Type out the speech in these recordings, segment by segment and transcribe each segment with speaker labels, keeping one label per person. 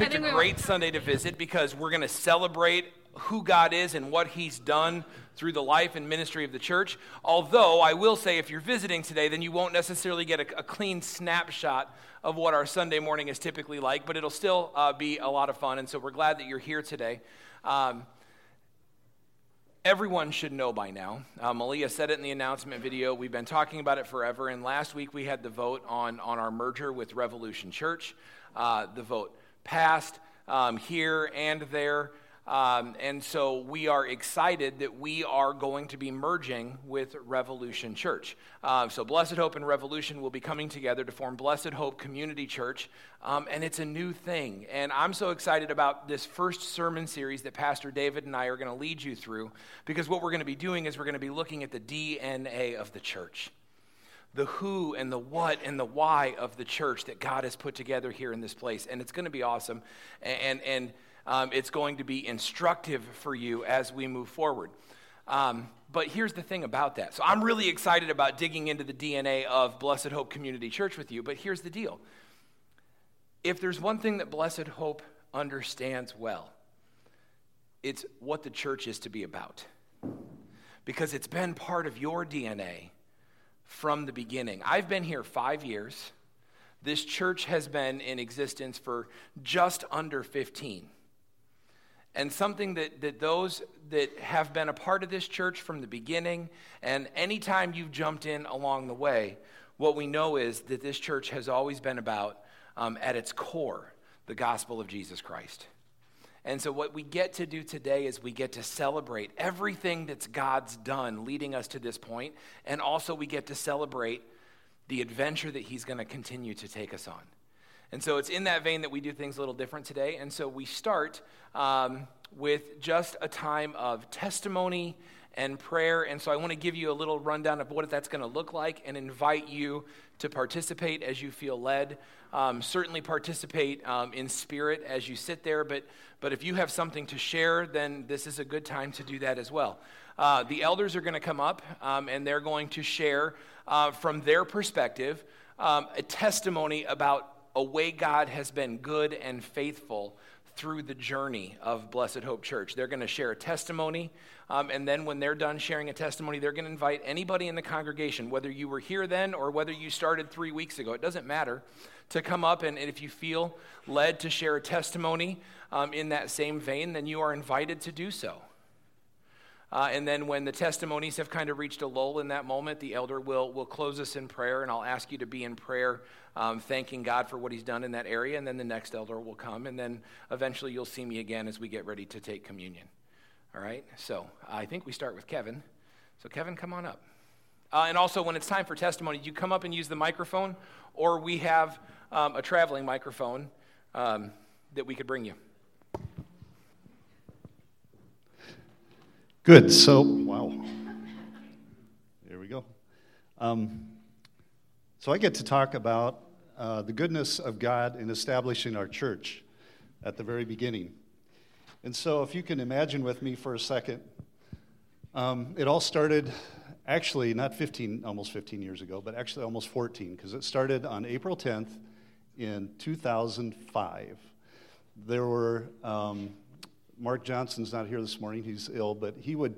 Speaker 1: picked a
Speaker 2: we
Speaker 1: great Sunday to visit because we're going to celebrate who God is and what He's done through the life and ministry of the church. Although I will say, if you're visiting today, then you won't necessarily get a, a clean snapshot of what our Sunday morning is typically like, but it'll still uh, be a lot of fun. And so we're glad that you're here today. Um, Everyone should know by now. Uh, Malia said it in the announcement video. We've been talking about it forever. And last week we had the vote on, on our merger with Revolution Church. Uh, the vote passed um, here and there. Um, and so we are excited that we are going to be merging with Revolution Church. Uh, so Blessed Hope and Revolution will be coming together to form Blessed Hope Community Church. Um, and it's a new thing. And I'm so excited about this first sermon series that Pastor David and I are going to lead you through because what we're going to be doing is we're going to be looking at the DNA of the church the who and the what and the why of the church that God has put together here in this place. And it's going to be awesome. And, and um, it's going to be instructive for you as we move forward. Um, but here's the thing about that. So I'm really excited about digging into the DNA of Blessed Hope Community Church with you. But here's the deal if there's one thing that Blessed Hope understands well, it's what the church is to be about. Because it's been part of your DNA from the beginning. I've been here five years. This church has been in existence for just under 15 and something that, that those that have been a part of this church from the beginning and anytime you've jumped in along the way, what we know is that this church has always been about, um, at its core, the gospel of Jesus Christ. And so, what we get to do today is we get to celebrate everything that's God's done leading us to this point, and also we get to celebrate the adventure that He's going to continue to take us on. And so it's in that vein that we do things a little different today. And so we start um, with just a time of testimony and prayer. And so I want to give you a little rundown of what that's going to look like and invite you to participate as you feel led. Um, certainly participate um, in spirit as you sit there, but, but if you have something to share, then this is a good time to do that as well. Uh, the elders are going to come up um, and they're going to share uh, from their perspective um, a testimony about a way God has been good and faithful through the journey of Blessed Hope Church. They're going to share a testimony, um, and then when they're done sharing a testimony, they're going to invite anybody in the congregation, whether you were here then or whether you started three weeks ago, it doesn't matter, to come up and, and if you feel led to share a testimony um, in that same vein, then you are invited to do so. Uh, and then when the testimonies have kind of reached a lull in that moment, the elder will, will close us in prayer, and I'll ask you to be in prayer, um, thanking God for what he's done in that area. And then the next elder will come, and then eventually you'll see me again as we get ready to take communion. All right? So I think we start with Kevin. So, Kevin, come on up. Uh, and also, when it's time for testimony, you come up and use the microphone, or we have um, a traveling microphone um, that we could bring you.
Speaker 3: Good. So, wow. There we go. Um, so, I get to talk about uh, the goodness of God in establishing our church at the very beginning. And so, if you can imagine with me for a second, um, it all started actually not 15, almost 15 years ago, but actually almost 14, because it started on April 10th in 2005. There were um, Mark Johnson's not here this morning; he's ill, but he would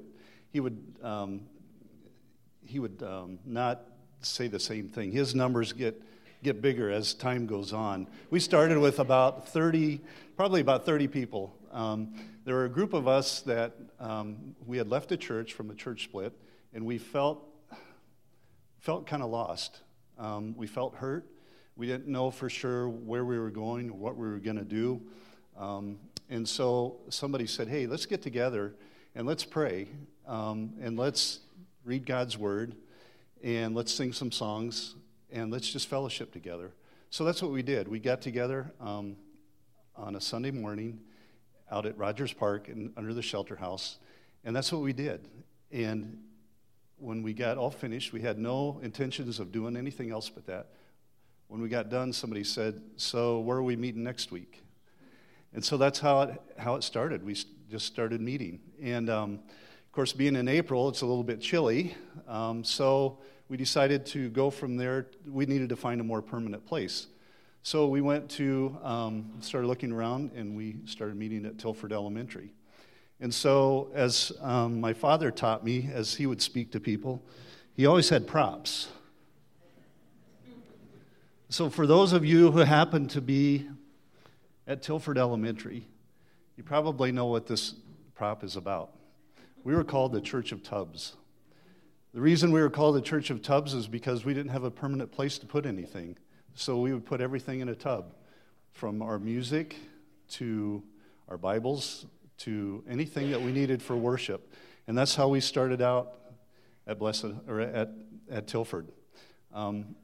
Speaker 3: he would um, he would um, not say the same thing. His numbers get get bigger as time goes on. We started with about 30, probably about 30 people. Um, there were a group of us that um, we had left a church from the church split, and we felt felt kind of lost. Um, we felt hurt. We didn't know for sure where we were going, what we were going to do. And so somebody said, hey, let's get together and let's pray um, and let's read God's word and let's sing some songs and let's just fellowship together. So that's what we did. We got together um, on a Sunday morning out at Rogers Park and under the shelter house, and that's what we did. And when we got all finished, we had no intentions of doing anything else but that. When we got done, somebody said, So, where are we meeting next week? And so that's how it, how it started. We just started meeting. And um, of course, being in April, it's a little bit chilly. Um, so we decided to go from there. We needed to find a more permanent place. So we went to, um, started looking around, and we started meeting at Tilford Elementary. And so, as um, my father taught me, as he would speak to people, he always had props. So, for those of you who happen to be at Tilford Elementary, you probably know what this prop is about. We were called the Church of Tubs. The reason we were called the Church of Tubs is because we didn't have a permanent place to put anything. So we would put everything in a tub, from our music to our Bibles to anything that we needed for worship. And that's how we started out at Blessed or at, at Tilford. Um,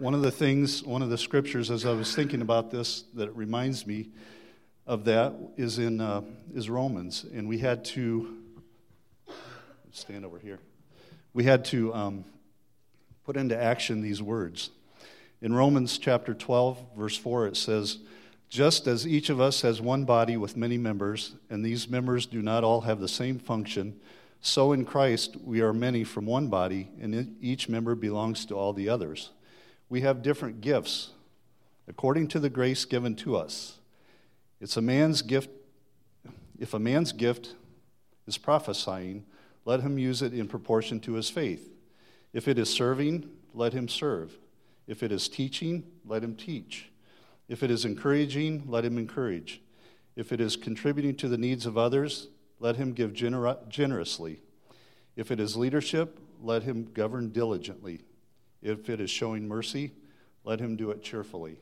Speaker 3: one of the things, one of the scriptures, as I was thinking about this, that reminds me of that is in uh, is Romans, and we had to stand over here. We had to um, put into action these words. In Romans chapter 12, verse 4, it says, Just as each of us has one body with many members, and these members do not all have the same function, so in Christ we are many from one body, and each member belongs to all the others. We have different gifts according to the grace given to us. It's a man's gift. If a man's gift is prophesying, let him use it in proportion to his faith. If it is serving, let him serve. If it is teaching, let him teach. If it is encouraging, let him encourage. If it is contributing to the needs of others, let him give gener- generously. If it is leadership, let him govern diligently. If it is showing mercy, let him do it cheerfully.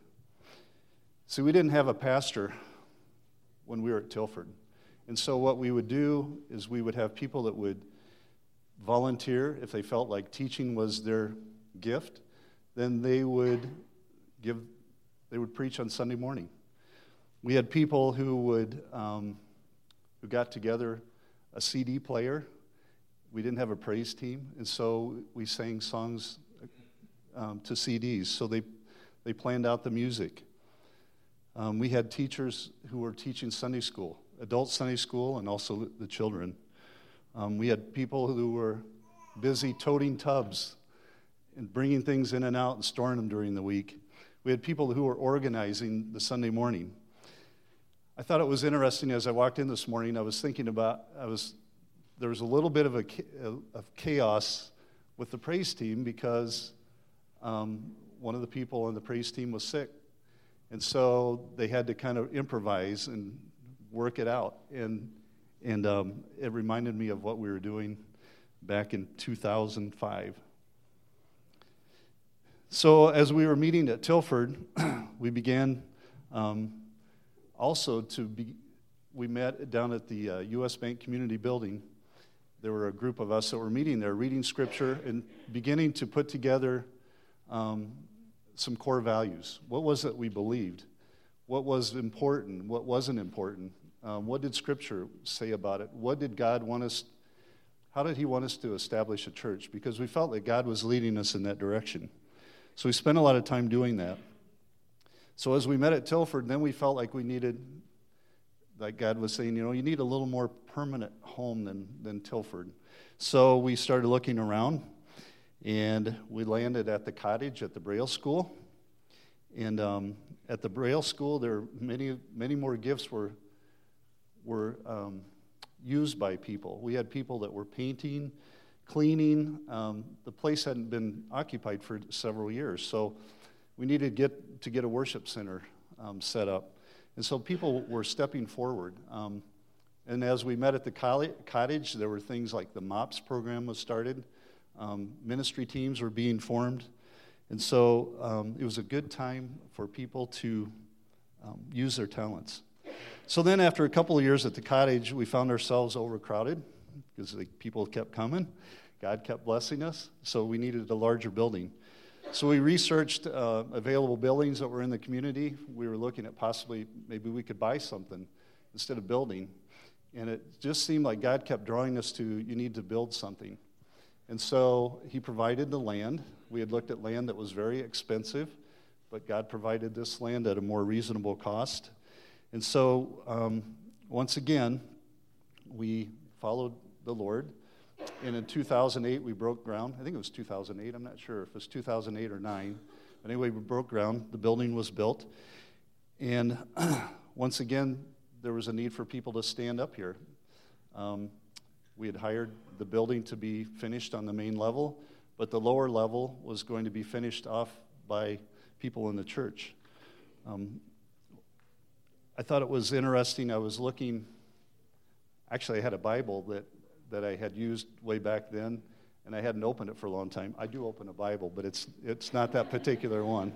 Speaker 3: See, we didn't have a pastor when we were at Tilford. And so, what we would do is we would have people that would volunteer if they felt like teaching was their gift then they would give, they would preach on Sunday morning. We had people who would, um, who got together a CD player. We didn't have a praise team, and so we sang songs um, to CDs. So they, they planned out the music. Um, we had teachers who were teaching Sunday school, adult Sunday school, and also the children. Um, we had people who were busy toting tubs and bringing things in and out and storing them during the week. We had people who were organizing the Sunday morning. I thought it was interesting as I walked in this morning. I was thinking about I was there was a little bit of a of chaos with the praise team because um, one of the people on the praise team was sick, and so they had to kind of improvise and work it out. And and um, it reminded me of what we were doing back in 2005. So, as we were meeting at Tilford, we began um, also to be, we met down at the uh, U.S. Bank Community Building. There were a group of us that were meeting there, reading scripture and beginning to put together um, some core values. What was it we believed? What was important? What wasn't important? Um, what did scripture say about it? What did God want us? How did He want us to establish a church? Because we felt that God was leading us in that direction. So we spent a lot of time doing that. So as we met at Tilford, then we felt like we needed, like God was saying, you know, you need a little more permanent home than, than Tilford. So we started looking around, and we landed at the cottage at the Braille School. And um, at the Braille School, there many, many more gifts were, were um, used by people. We had people that were painting, cleaning. Um, the place hadn't been occupied for several years, so we needed to get, to get a worship center um, set up. And so people were stepping forward. Um, and as we met at the cottage, there were things like the MOPS program was started, um, ministry teams were being formed. And so um, it was a good time for people to um, use their talents. So then, after a couple of years at the cottage, we found ourselves overcrowded because the people kept coming. God kept blessing us, so we needed a larger building. So we researched uh, available buildings that were in the community. We were looking at possibly maybe we could buy something instead of building. And it just seemed like God kept drawing us to you need to build something. And so He provided the land. We had looked at land that was very expensive, but God provided this land at a more reasonable cost. And so, um, once again, we followed the Lord. And in 2008, we broke ground. I think it was 2008. I'm not sure if it was 2008 or 9. But Anyway, we broke ground. The building was built. And once again, there was a need for people to stand up here. Um, we had hired the building to be finished on the main level, but the lower level was going to be finished off by people in the church. Um, I thought it was interesting. I was looking, actually, I had a Bible that, that I had used way back then, and I hadn't opened it for a long time. I do open a Bible, but it's, it's not that particular one.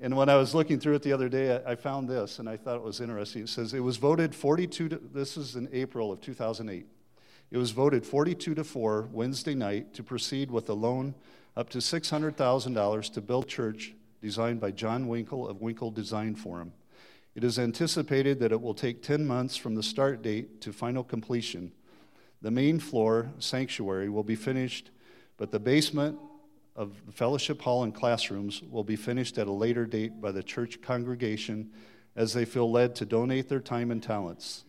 Speaker 3: And when I was looking through it the other day, I, found this, and I thought it was interesting. It says it was voted 42 to, this is in April of 2008. It was voted 42 to 4 Wednesday night to proceed with a loan up to $600,000 to build church designed by John Winkle of Winkle Design Forum. It is anticipated that it will take 10 months from the start date to final completion. The main floor, sanctuary, will be finished, but the basement of the fellowship hall and classrooms will be finished at a later date by the church congregation as they feel led to donate their time and talents.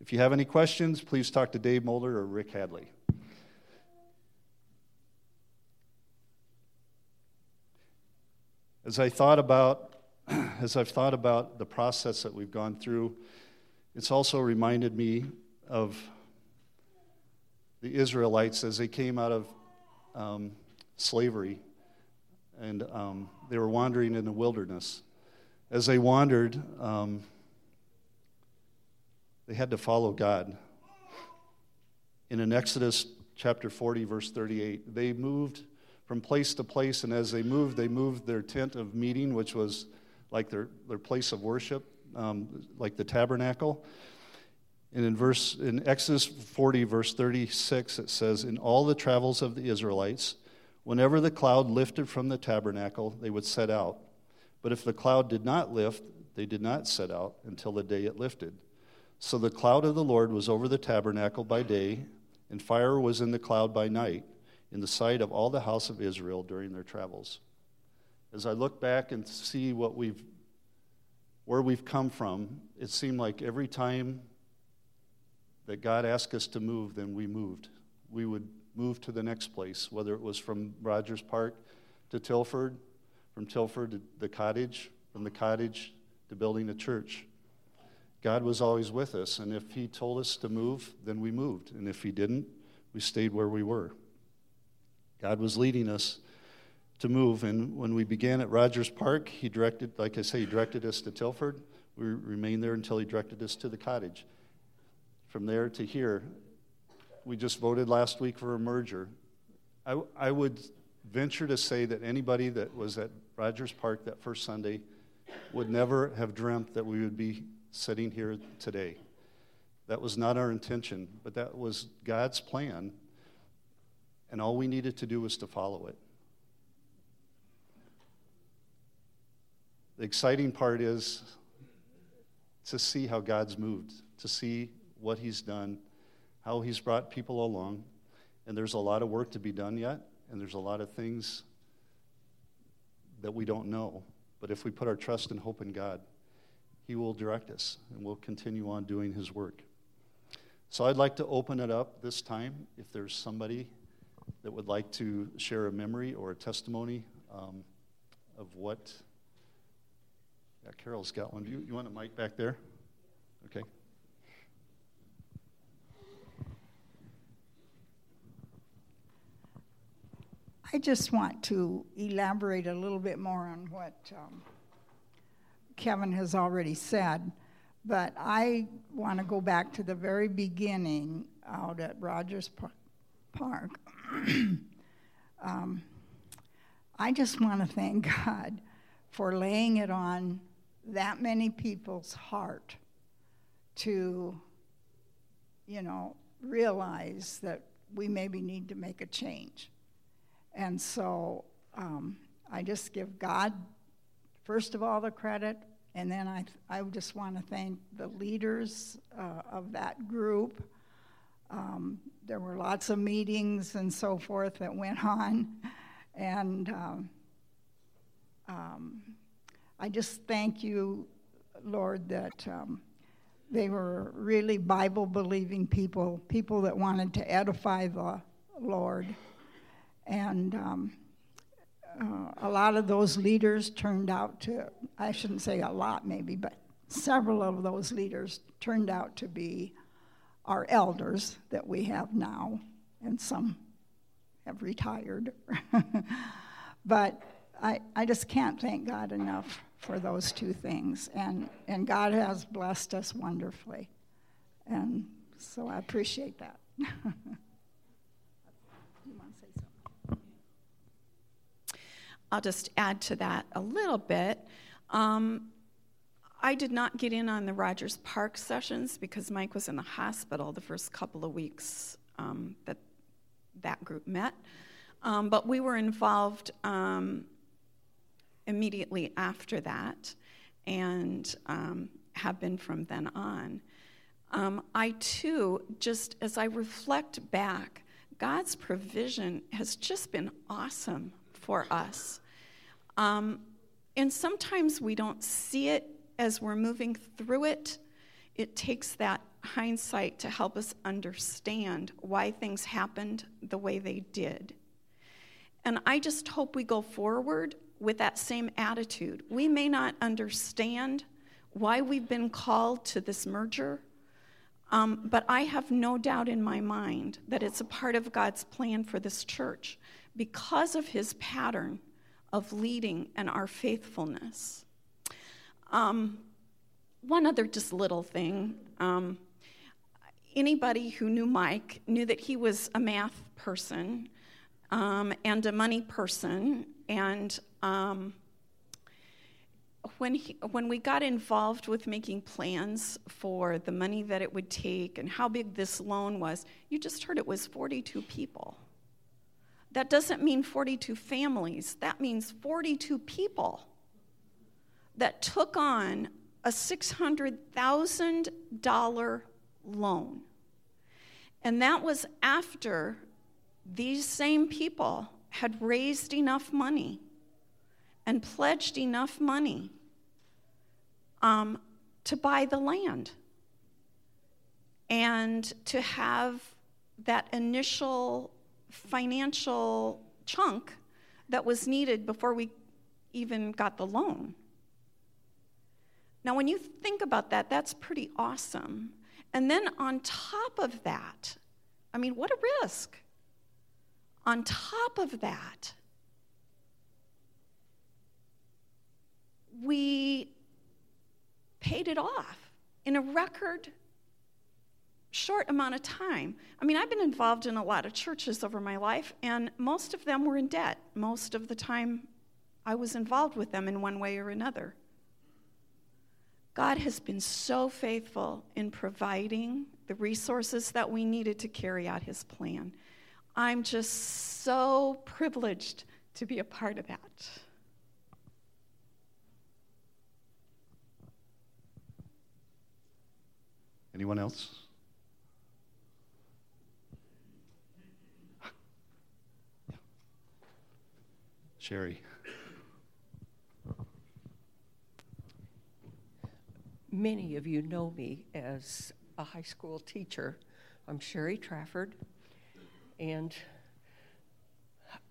Speaker 3: If you have any questions, please talk to Dave Mulder or Rick Hadley. As I thought about as I've thought about the process that we've gone through, it's also reminded me of the Israelites as they came out of um, slavery and um, they were wandering in the wilderness. As they wandered, um, they had to follow God. In an Exodus chapter 40, verse 38, they moved from place to place, and as they moved, they moved their tent of meeting, which was like their, their place of worship, um, like the tabernacle. And in verse in Exodus 40, verse 36, it says, In all the travels of the Israelites, whenever the cloud lifted from the tabernacle, they would set out. But if the cloud did not lift, they did not set out until the day it lifted. So the cloud of the Lord was over the tabernacle by day, and fire was in the cloud by night, in the sight of all the house of Israel during their travels. As I look back and see what we've where we've come from, it seemed like every time that God asked us to move, then we moved. We would move to the next place, whether it was from Rogers Park to Tilford, from Tilford to the cottage, from the cottage to building a church. God was always with us, and if He told us to move, then we moved. And if He didn't, we stayed where we were. God was leading us to move. And when we began at Rogers Park, he directed, like I say, he directed us to Tilford. We remained there until he directed us to the cottage. From there to here, we just voted last week for a merger. I, I would venture to say that anybody that was at Rogers Park that first Sunday would never have dreamt that we would be sitting here today. That was not our intention, but that was God's plan, and all we needed to do was to follow it. The exciting part is to see how God's moved, to see what He's done, how He's brought people along. And there's a lot of work to be done yet, and there's a lot of things that we don't know. But if we put our trust and hope in God, He will direct us, and we'll continue on doing His work. So I'd like to open it up this time. If there's somebody that would like to share a memory or a testimony um, of what yeah, Carol's got one. You, you want a mic back there? Okay.
Speaker 2: I just want to elaborate a little bit more on what um, Kevin has already said, but I want to go back to the very beginning out at Rogers Park. um, I just want to thank God for laying it on that many people's heart to, you know, realize that we maybe need to make a change. And so um, I just give God, first of all, the credit, and then I, I just want to thank the leaders uh, of that group. Um, there were lots of meetings and so forth that went on, and um, um I just thank you, Lord, that um, they were really Bible believing people, people that wanted to edify the Lord. And um, uh, a lot of those leaders turned out to, I shouldn't say a lot maybe, but several of those leaders turned out to be our elders that we have now, and some have retired. but I, I just can't thank God enough for those two things. And, and God has blessed us wonderfully. And so I appreciate that.
Speaker 4: I'll just add to that a little bit. Um, I did not get in on the Rogers Park sessions because Mike was in the hospital the first couple of weeks um, that that group met. Um, but we were involved um, immediately after that and um, have been from then on. Um, I too, just as I reflect back, God's provision has just been awesome for us. Um, and sometimes we don't see it as we're moving through it. It takes that hindsight to help us understand why things happened the way they did. And I just hope we go forward with that same attitude. We may not understand why we've been called to this merger, um, but I have no doubt in my mind that it's a part of God's plan for this church because of his pattern of leading and our faithfulness. Um, one other just little thing. Um, anybody who knew Mike knew that he was a math person um, and a money person. And um, when, he, when we got involved with making plans for the money that it would take and how big this loan was, you just heard it was 42 people. That doesn't mean 42 families, that means 42 people that took on a $600,000 loan. And that was after these same people had raised enough money and pledged enough money um, to buy the land and to have that initial financial chunk that was needed before we even got the loan. Now, when you think about that, that's pretty awesome. And then on top of that, I mean, what a risk. On top of that, we paid it off in a record short amount of time. I mean, I've been involved in a lot of churches over my life, and most of them were in debt. Most of the time, I was involved with them in one way or another. God has been so faithful in providing the resources that we needed to carry out His plan. I'm just so privileged to be a part of that.
Speaker 3: Anyone else? Sherry.
Speaker 5: Many of you know me as a high school teacher. I'm Sherry Trafford, and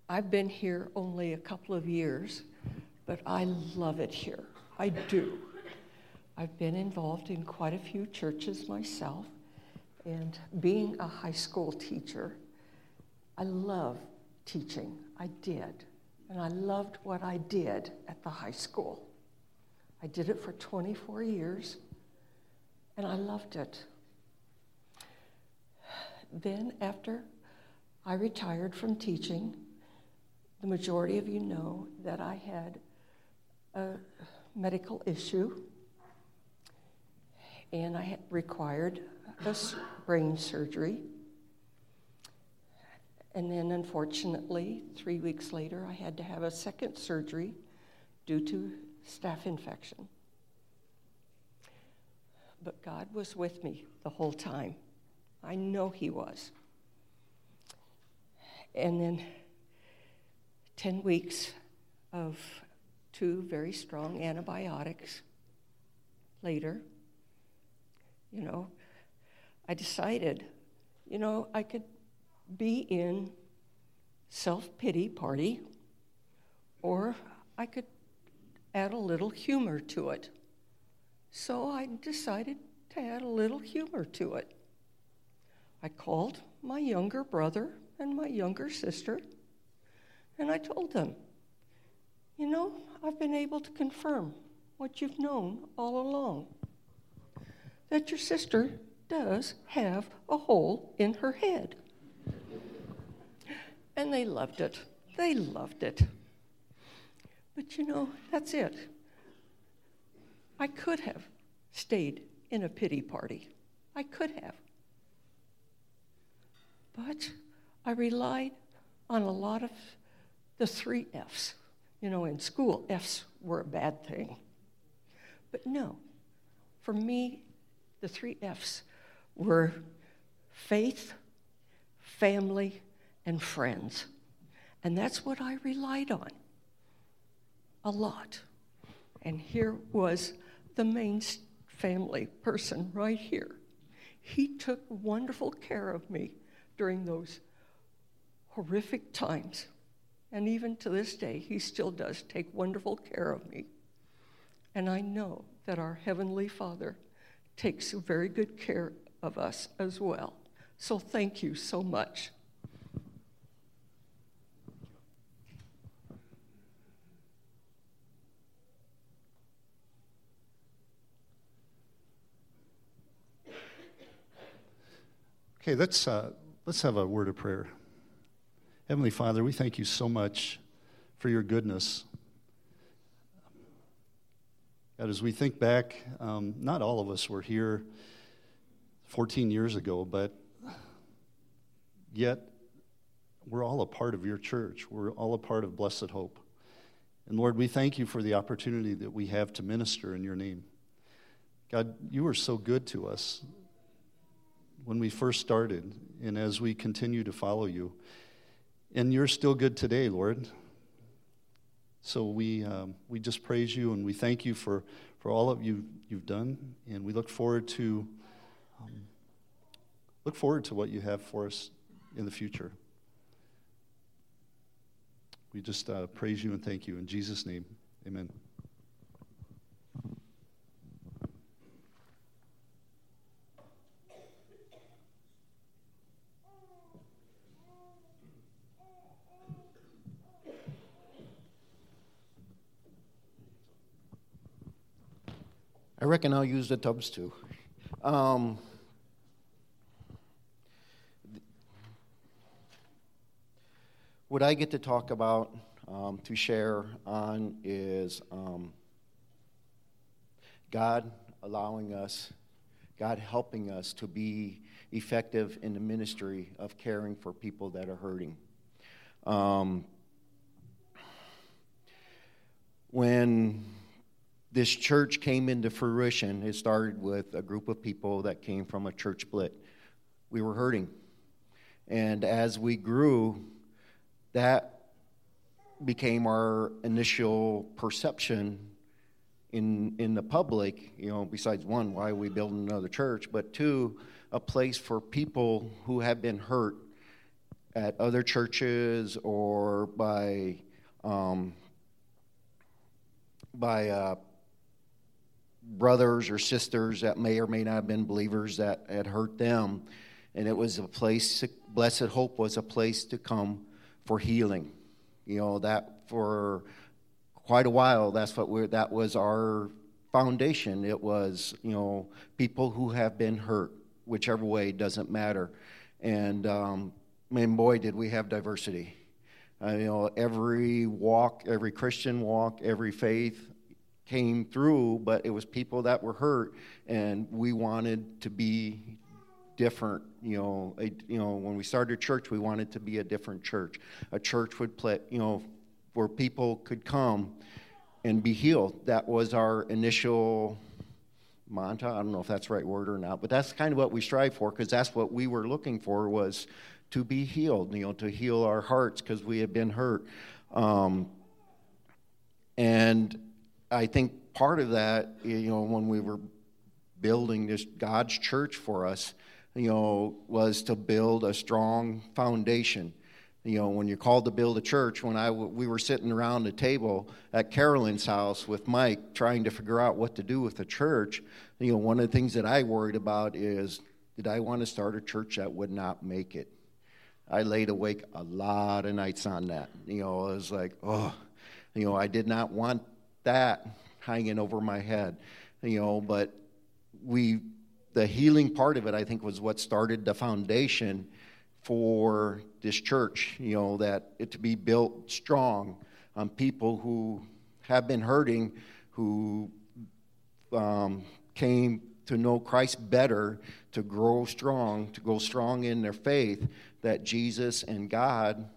Speaker 5: I've been here only a couple of years, but I love it here. I do. I've been involved in quite a few churches myself, and being a high school teacher, I love teaching. I did and I loved what I did at the high school. I did it for 24 years, and I loved it. Then, after I retired from teaching, the majority of you know that I had a medical issue, and I required a brain surgery. And then, unfortunately, three weeks later, I had to have a second surgery due to staph infection. But God was with me the whole time. I know He was. And then, 10 weeks of two very strong antibiotics later, you know, I decided, you know, I could be in self pity party, or I could add a little humor to it. So I decided to add a little humor to it. I called my younger brother and my younger sister, and I told them, You know, I've been able to confirm what you've known all along that your sister does have a hole in her head. And they loved it. They loved it. But you know, that's it. I could have stayed in a pity party. I could have. But I relied on a lot of the three F's. You know, in school, F's were a bad thing. But no, for me, the three F's were faith, family, and friends. And that's what I relied on a lot. And here was the main family person right here. He took wonderful care of me during those horrific times. And even to this day, he still does take wonderful care of me. And I know that our Heavenly Father takes very good care of us as well. So thank you so much.
Speaker 3: Okay, let's, uh, let's have a word of prayer. Heavenly Father, we thank you so much for your goodness. God, as we think back, um, not all of us were here 14 years ago, but yet we're all a part of your church. We're all a part of Blessed Hope. And Lord, we thank you for the opportunity that we have to minister in your name. God, you are so good to us when we first started and as we continue to follow you. And you're still good today, Lord. So we, um, we just praise you and we thank you for, for all of you you've done. And we look forward to um, look forward to what you have for us in the future. We just uh, praise you and thank you in Jesus' name. Amen.
Speaker 6: Reckon I'll use the tubs too. Um, what I get to talk about, um, to share on, is um, God allowing us, God helping us to be effective in the ministry of caring for people that are hurting. Um, when this church came into fruition. It started with a group of people that came from a church split. We were hurting. And as we grew, that became our initial perception in, in the public, you know, besides one, why are we building another church? But two, a place for people who have been hurt at other churches or by um, by uh, brothers or sisters that may or may not have been believers that had hurt them. And it was a place, Blessed Hope was a place to come for healing. You know, that for quite a while, that's what we're, that was our foundation. It was, you know, people who have been hurt, whichever way, doesn't matter. And, um, man, boy, did we have diversity. Uh, you know, every walk, every Christian walk, every faith, came through, but it was people that were hurt, and we wanted to be different. You know, a, you know, when we started church, we wanted to be a different church. A church would play, you know, where people could come and be healed. That was our initial mantra. I don't know if that's the right word or not, but that's kind of what we strive for because that's what we were looking for was to be healed. You know, to heal our hearts because we had been hurt. Um, and I think part of that, you know, when we were building this God's church for us, you know, was to build a strong foundation. You know, when you're called to build a church, when I w- we were sitting around the table at Carolyn's house with Mike trying to figure out what to do with the church, you know, one of the things that I worried about is did I want to start a church that would not make it? I laid awake a lot of nights on that. You know, it was like, oh, you know, I did not want that hanging over my head. You know, but we, the healing part of it, I think, was what started the foundation for this church. You know, that it to be built strong on people who have been hurting, who um, came to know Christ better, to grow strong, to go strong in their faith, that Jesus and God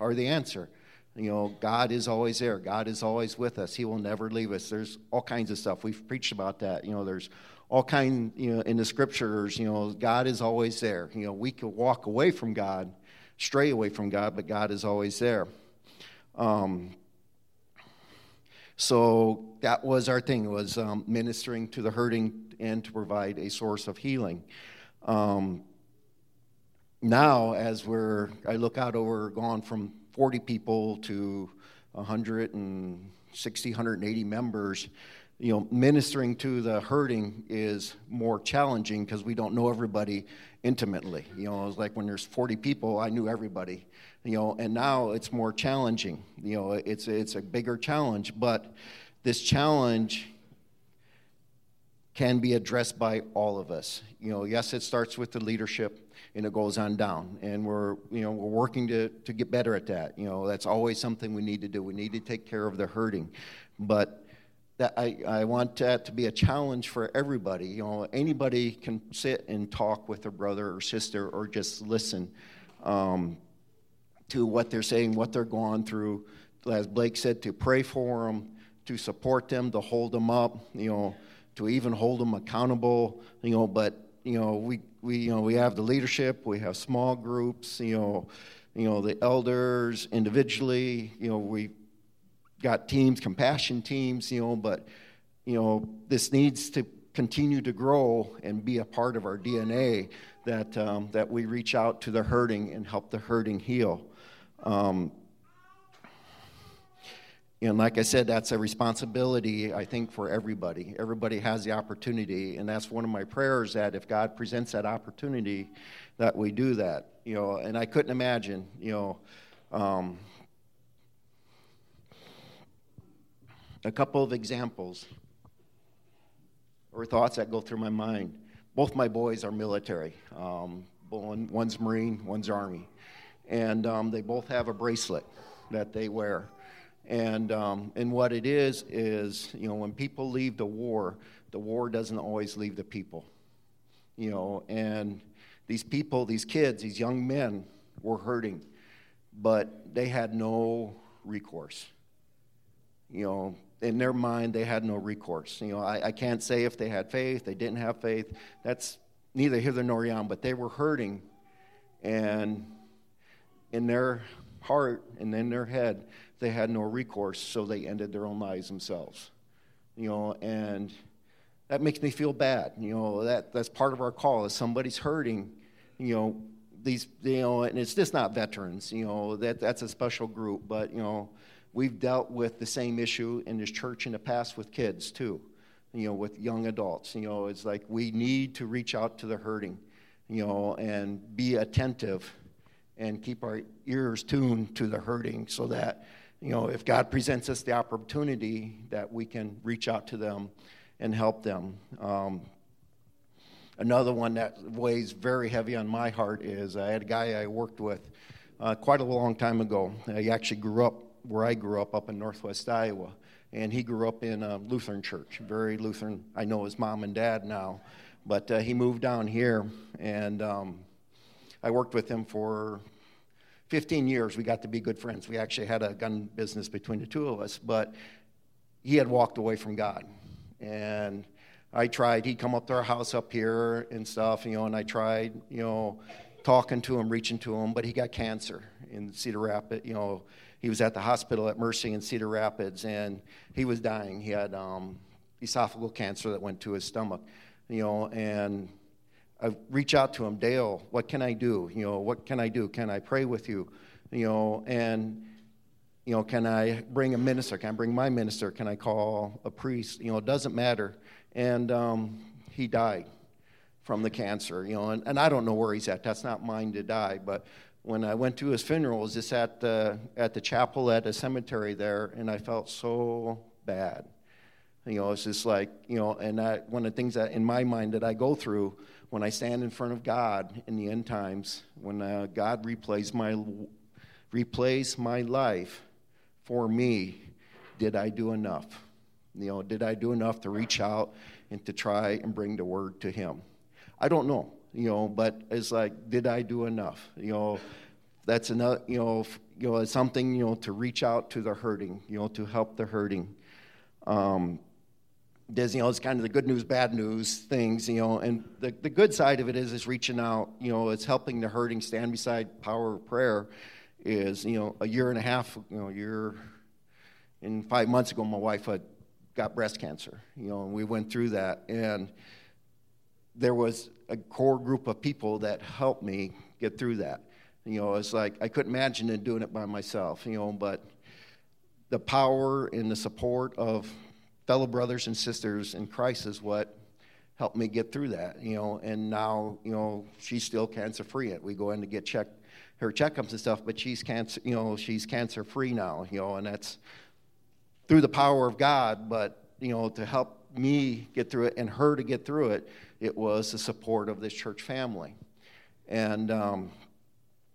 Speaker 6: are the answer. You know, God is always there. God is always with us. He will never leave us. There's all kinds of stuff. We've preached about that. You know, there's all kind, you know, in the scriptures, you know, God is always there. You know, we could walk away from God, stray away from God, but God is always there. Um, so that was our thing, was um, ministering to the hurting and to provide a source of healing. Um, now, as we're, I look out over, gone from 40 people to 160, 180 members, you know, ministering to the hurting is more challenging because we don't know everybody intimately. You know, it's like when there's 40 people, I knew everybody. You know, and now it's more challenging. You know, it's it's a bigger challenge, but this challenge can be addressed by all of us. You know, yes, it starts with the leadership and it goes on down. And we're, you know, we're working to, to get better at that. You know, that's always something we need to do. We need to take care of the hurting. But that I, I want that to be a challenge for everybody. You know, anybody can sit and talk with their brother or sister or just listen um, to what they're saying, what they're going through. As Blake said, to pray for them, to support them, to hold them up, you know, to even hold them accountable, you know, but you know, we, we, you know, we have the leadership, we have small groups, you know, you know, the elders individually, you know, we got teams, compassion teams, you know, but, you know, this needs to continue to grow and be a part of our DNA that, um, that we reach out to the hurting and help the hurting heal. Um, and like I said, that's a responsibility, I think, for everybody. Everybody has the opportunity, and that's one of my prayers that if God presents that opportunity, that we do that. You know, and I couldn't imagine, you know, um, a couple of examples or thoughts that go through my mind. Both my boys are military. Um, one, one's Marine, one's Army, and um, they both have a bracelet that they wear and, um, and what it is, is, you know, when people leave the war, the war doesn't always leave the people. You know, and these people, these kids, these young men were hurting, but they had no recourse. You know, in their mind, they had no recourse. You know, I, I can't say if they had faith, they didn't have faith. That's neither hither nor yon, but they were hurting. And in their heart and in their head, they had no recourse, so they ended their own lives themselves. You know, and that makes me feel bad. You know, that that's part of our call. If somebody's hurting, you know, these, you know, and it's just not veterans. You know, that that's a special group, but you know, we've dealt with the same issue in this church in the past with kids too. You know, with young adults. You know, it's like we need to reach out to the hurting. You know, and be attentive and keep our ears tuned to the hurting so that you know, if God presents us the opportunity that we can reach out to them and help them. Um, another one that weighs very heavy on my heart is I had a guy I worked with uh, quite a long time ago. He actually grew up where I grew up, up in northwest Iowa. And he grew up in a Lutheran church, very Lutheran. I know his mom and dad now. But uh, he moved down here, and um, I worked with him for 15 years, we got to be good friends. We actually had a gun business between the two of us, but he had walked away from God. And I tried, he'd come up to our house up here and stuff, you know, and I tried, you know, talking to him, reaching to him, but he got cancer in Cedar Rapids. You know, he was at the hospital at Mercy in Cedar Rapids, and he was dying. He had um, esophageal cancer that went to his stomach, you know, and I reach out to him, Dale, what can I do? You know, what can I do? Can I pray with you? you know, and you know, can I bring a minister? Can I bring my minister? Can I call a priest? You know, it doesn't matter. And um, he died from the cancer, you know, and, and I don't know where he's at. That's not mine to die. But when I went to his funeral, it was just at the, at the chapel at a cemetery there, and I felt so bad. You know, it's just like, you know, and I, one of the things that in my mind that I go through when I stand in front of God in the end times, when uh, God replays my, replays my life for me, did I do enough? You know, did I do enough to reach out and to try and bring the word to him? I don't know, you know, but it's like, did I do enough? You know, that's another, you know, you know, it's something, you know, to reach out to the hurting, you know, to help the hurting. Um, there's, you know, it's kind of the good news, bad news things, you know, and the, the good side of it is, is reaching out, you know, it's helping the hurting stand beside power of prayer is, you know, a year and a half, you know, year and five months ago, my wife had got breast cancer, you know, and we went through that. And there was a core group of people that helped me get through that. You know, it's like I couldn't imagine doing it by myself, you know, but the power and the support of fellow brothers and sisters in Christ is what helped me get through that, you know, and now, you know, she's still cancer free. We go in to get checked her checkups and stuff, but she's cancer, you know, she's cancer free now, you know, and that's through the power of God, but you know, to help me get through it and her to get through it, it was the support of this church family. And um,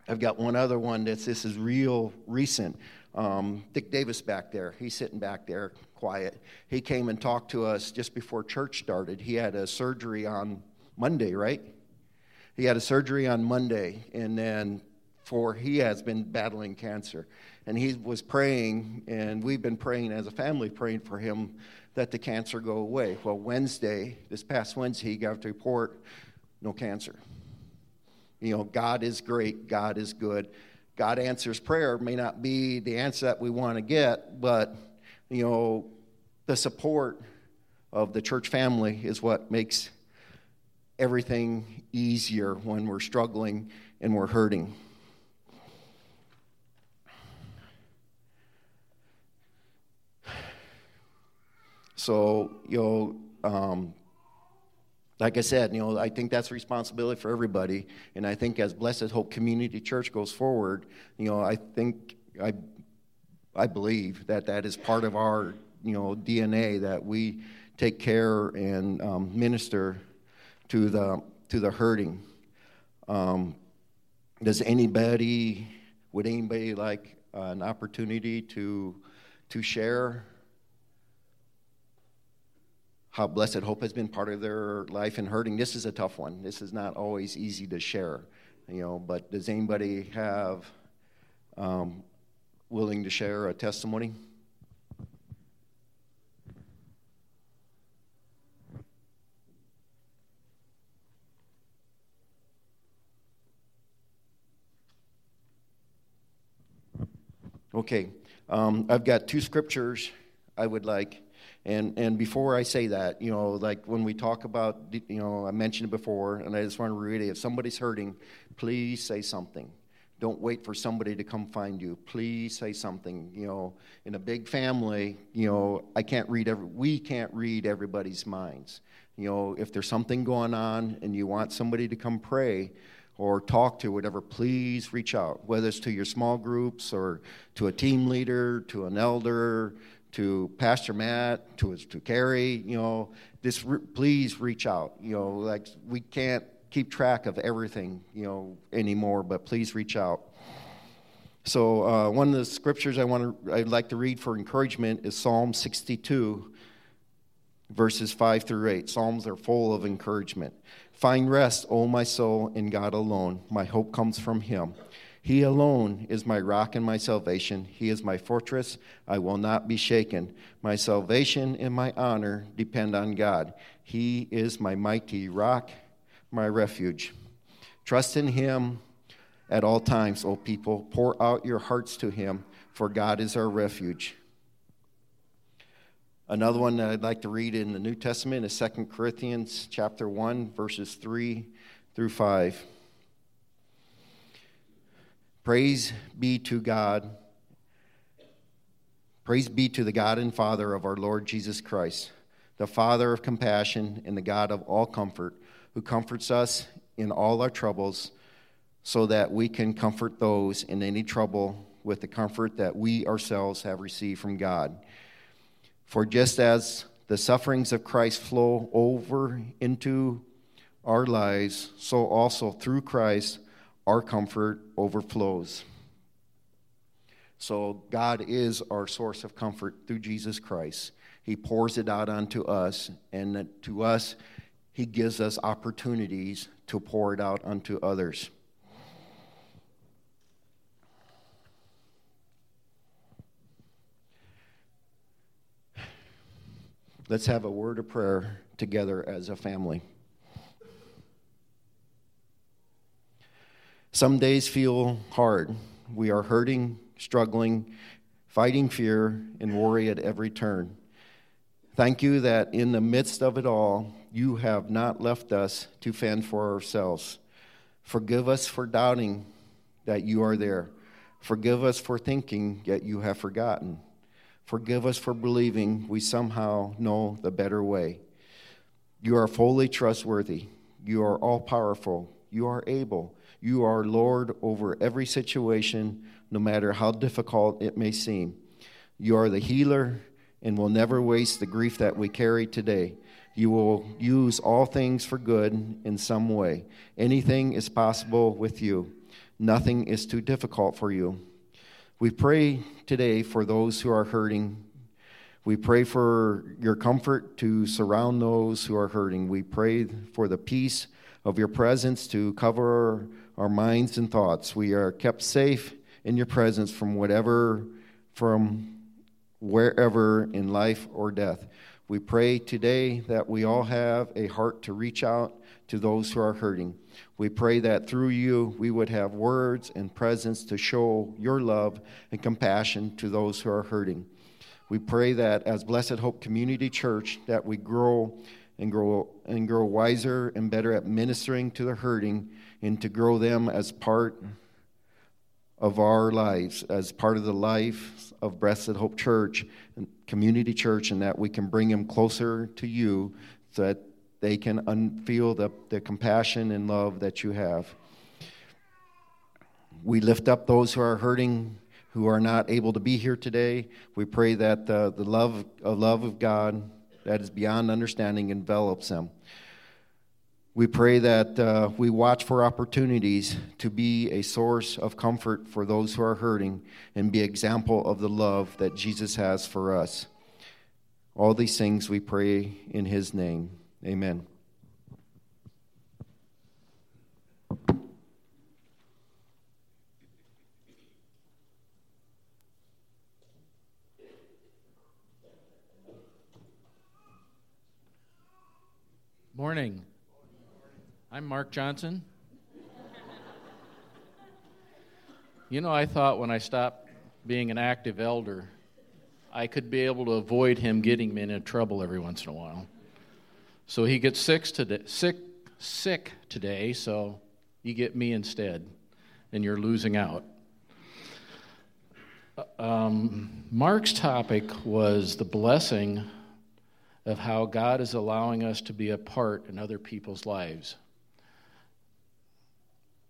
Speaker 6: I've got one other one that's this is real recent. Um, Dick Davis back there, he's sitting back there quiet. He came and talked to us just before church started. He had a surgery on Monday, right? He had a surgery on Monday, and then for he has been battling cancer. And he was praying, and we've been praying as a family, praying for him that the cancer go away. Well, Wednesday, this past Wednesday, he got a report no cancer. You know, God is great, God is good. God answers prayer may not be the answer that we want to get, but, you know, the support of the church family is what makes everything easier when we're struggling and we're hurting. So, you know, um, like I said, you know, I think that's responsibility for everybody. And I think as Blessed Hope Community Church goes forward, you know, I think, I, I believe that that is part of our, you know, DNA that we take care and um, minister to the, to the hurting. Um, does anybody, would anybody like an opportunity to, to share how Blessed Hope has been part of their life and hurting. This is a tough one. This is not always easy to share, you know. But does anybody have um, willing to share a testimony? Okay, um, I've got two scriptures I would like and, and before I say that, you know, like when we talk about, you know, I mentioned it before, and I just want to reiterate if somebody's hurting, please say something. Don't wait for somebody to come find you. Please say something. You know, in a big family, you know, I can't read every, we can't read everybody's minds. You know, if there's something going on and you want somebody to come pray, or talk to, whatever, please reach out, whether it's to your small groups or to a team leader, to an elder, to Pastor Matt, to to Carrie, you know, this re- please reach out. You know, like we can't keep track of everything, you know, anymore, but please reach out. So uh, one of the scriptures I want to I'd like to read for encouragement is Psalm 62, verses 5 through 8. Psalms are full of encouragement. Find rest, O my soul, in God alone. My hope comes from Him. He alone is my rock and my salvation. He is my fortress. I will not be shaken. My salvation and my honor depend on God. He is my mighty rock, my refuge. Trust in Him at all times, O people. Pour out your hearts to Him, for God is our refuge. Another one that I'd like to read in the New Testament is 2 Corinthians chapter 1 verses 3 through 5. Praise be to God. Praise be to the God and Father of our Lord Jesus Christ, the Father of compassion and the God of all comfort, who comforts us in all our troubles, so that we can comfort those in any trouble with the comfort that we ourselves have received from God. For just as the sufferings of Christ flow over into our lives, so also through Christ our comfort overflows. So, God is our source of comfort through Jesus Christ. He pours it out onto us, and to us, He gives us opportunities to pour it out unto others. Let's have a word of prayer together as a family. Some days feel hard. We are hurting, struggling, fighting fear and worry at every turn. Thank you that in the midst of it all, you have not left us to fend for ourselves. Forgive us for doubting that you are there. Forgive us for thinking yet you have forgotten. Forgive us for believing we somehow know the better way. You are fully trustworthy. You are all powerful. You are able. You are Lord over every situation, no matter how difficult it may seem. You are the healer and will never waste the grief that we carry today. You will use all things for good in some way. Anything is possible with you, nothing is too difficult for you. We pray today for those who are hurting. We pray for your comfort to surround those who are hurting. We pray for the peace of your presence to cover our minds and thoughts. We are kept safe in your presence from whatever, from wherever in life or death. We pray today that we all have a heart to reach out to those who are hurting. We pray that through you we would have words and presence to show your love and compassion to those who are hurting. We pray that as Blessed Hope Community Church that we grow and grow and grow wiser and better at ministering to the hurting and to grow them as part of our lives, as part of the life of Blessed Hope Church and Community Church, and that we can bring them closer to you so that they can un- feel the, the compassion and love that you have. We lift up those who are hurting, who are not able to be here today. We pray that the, the love, uh, love of God that is beyond understanding envelops them. We pray that uh, we watch for opportunities to be a source of comfort for those who are hurting and be example of the love that Jesus has for us. All these things we pray in his name. Amen.
Speaker 7: Morning. I'm Mark Johnson. you know, I thought when I stopped being an active elder, I could be able to avoid him getting me into trouble every once in a while. So he gets sick today, sick, sick today, so you get me instead, and you're losing out. Um, Mark's topic was the blessing of how God is allowing us to be a part in other people's lives.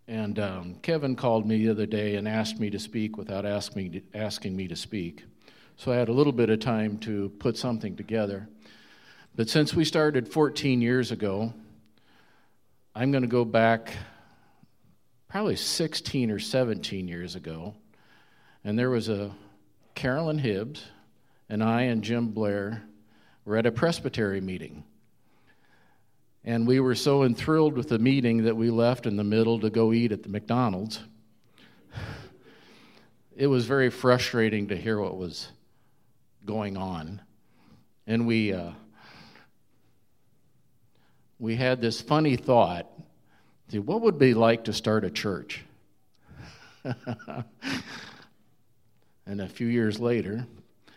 Speaker 7: And um, Kevin called me the other day and asked me to speak without ask me to, asking me to speak. So I had a little bit of time to put something together. But since we started 14 years ago, I'm going to go back probably 16 or 17 years ago. And there was a Carolyn Hibbs, and I and Jim Blair were at a presbytery meeting. And we were so enthralled with the meeting that we left in the middle to go eat at the McDonald's. It was very frustrating to hear what was going on. And we, uh, we had this funny thought what would it be like to start a church? and a few years later,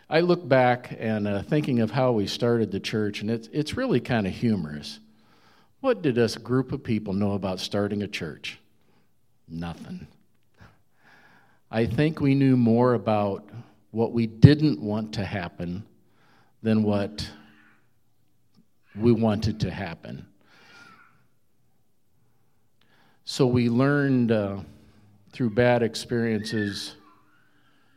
Speaker 7: I look back and uh, thinking of how we started the church, and it's, it's really kind of humorous. What did this group of people know about starting a church? Nothing. I think we knew more about what we didn't want to happen than what we wanted to happen. So we learned uh, through bad experiences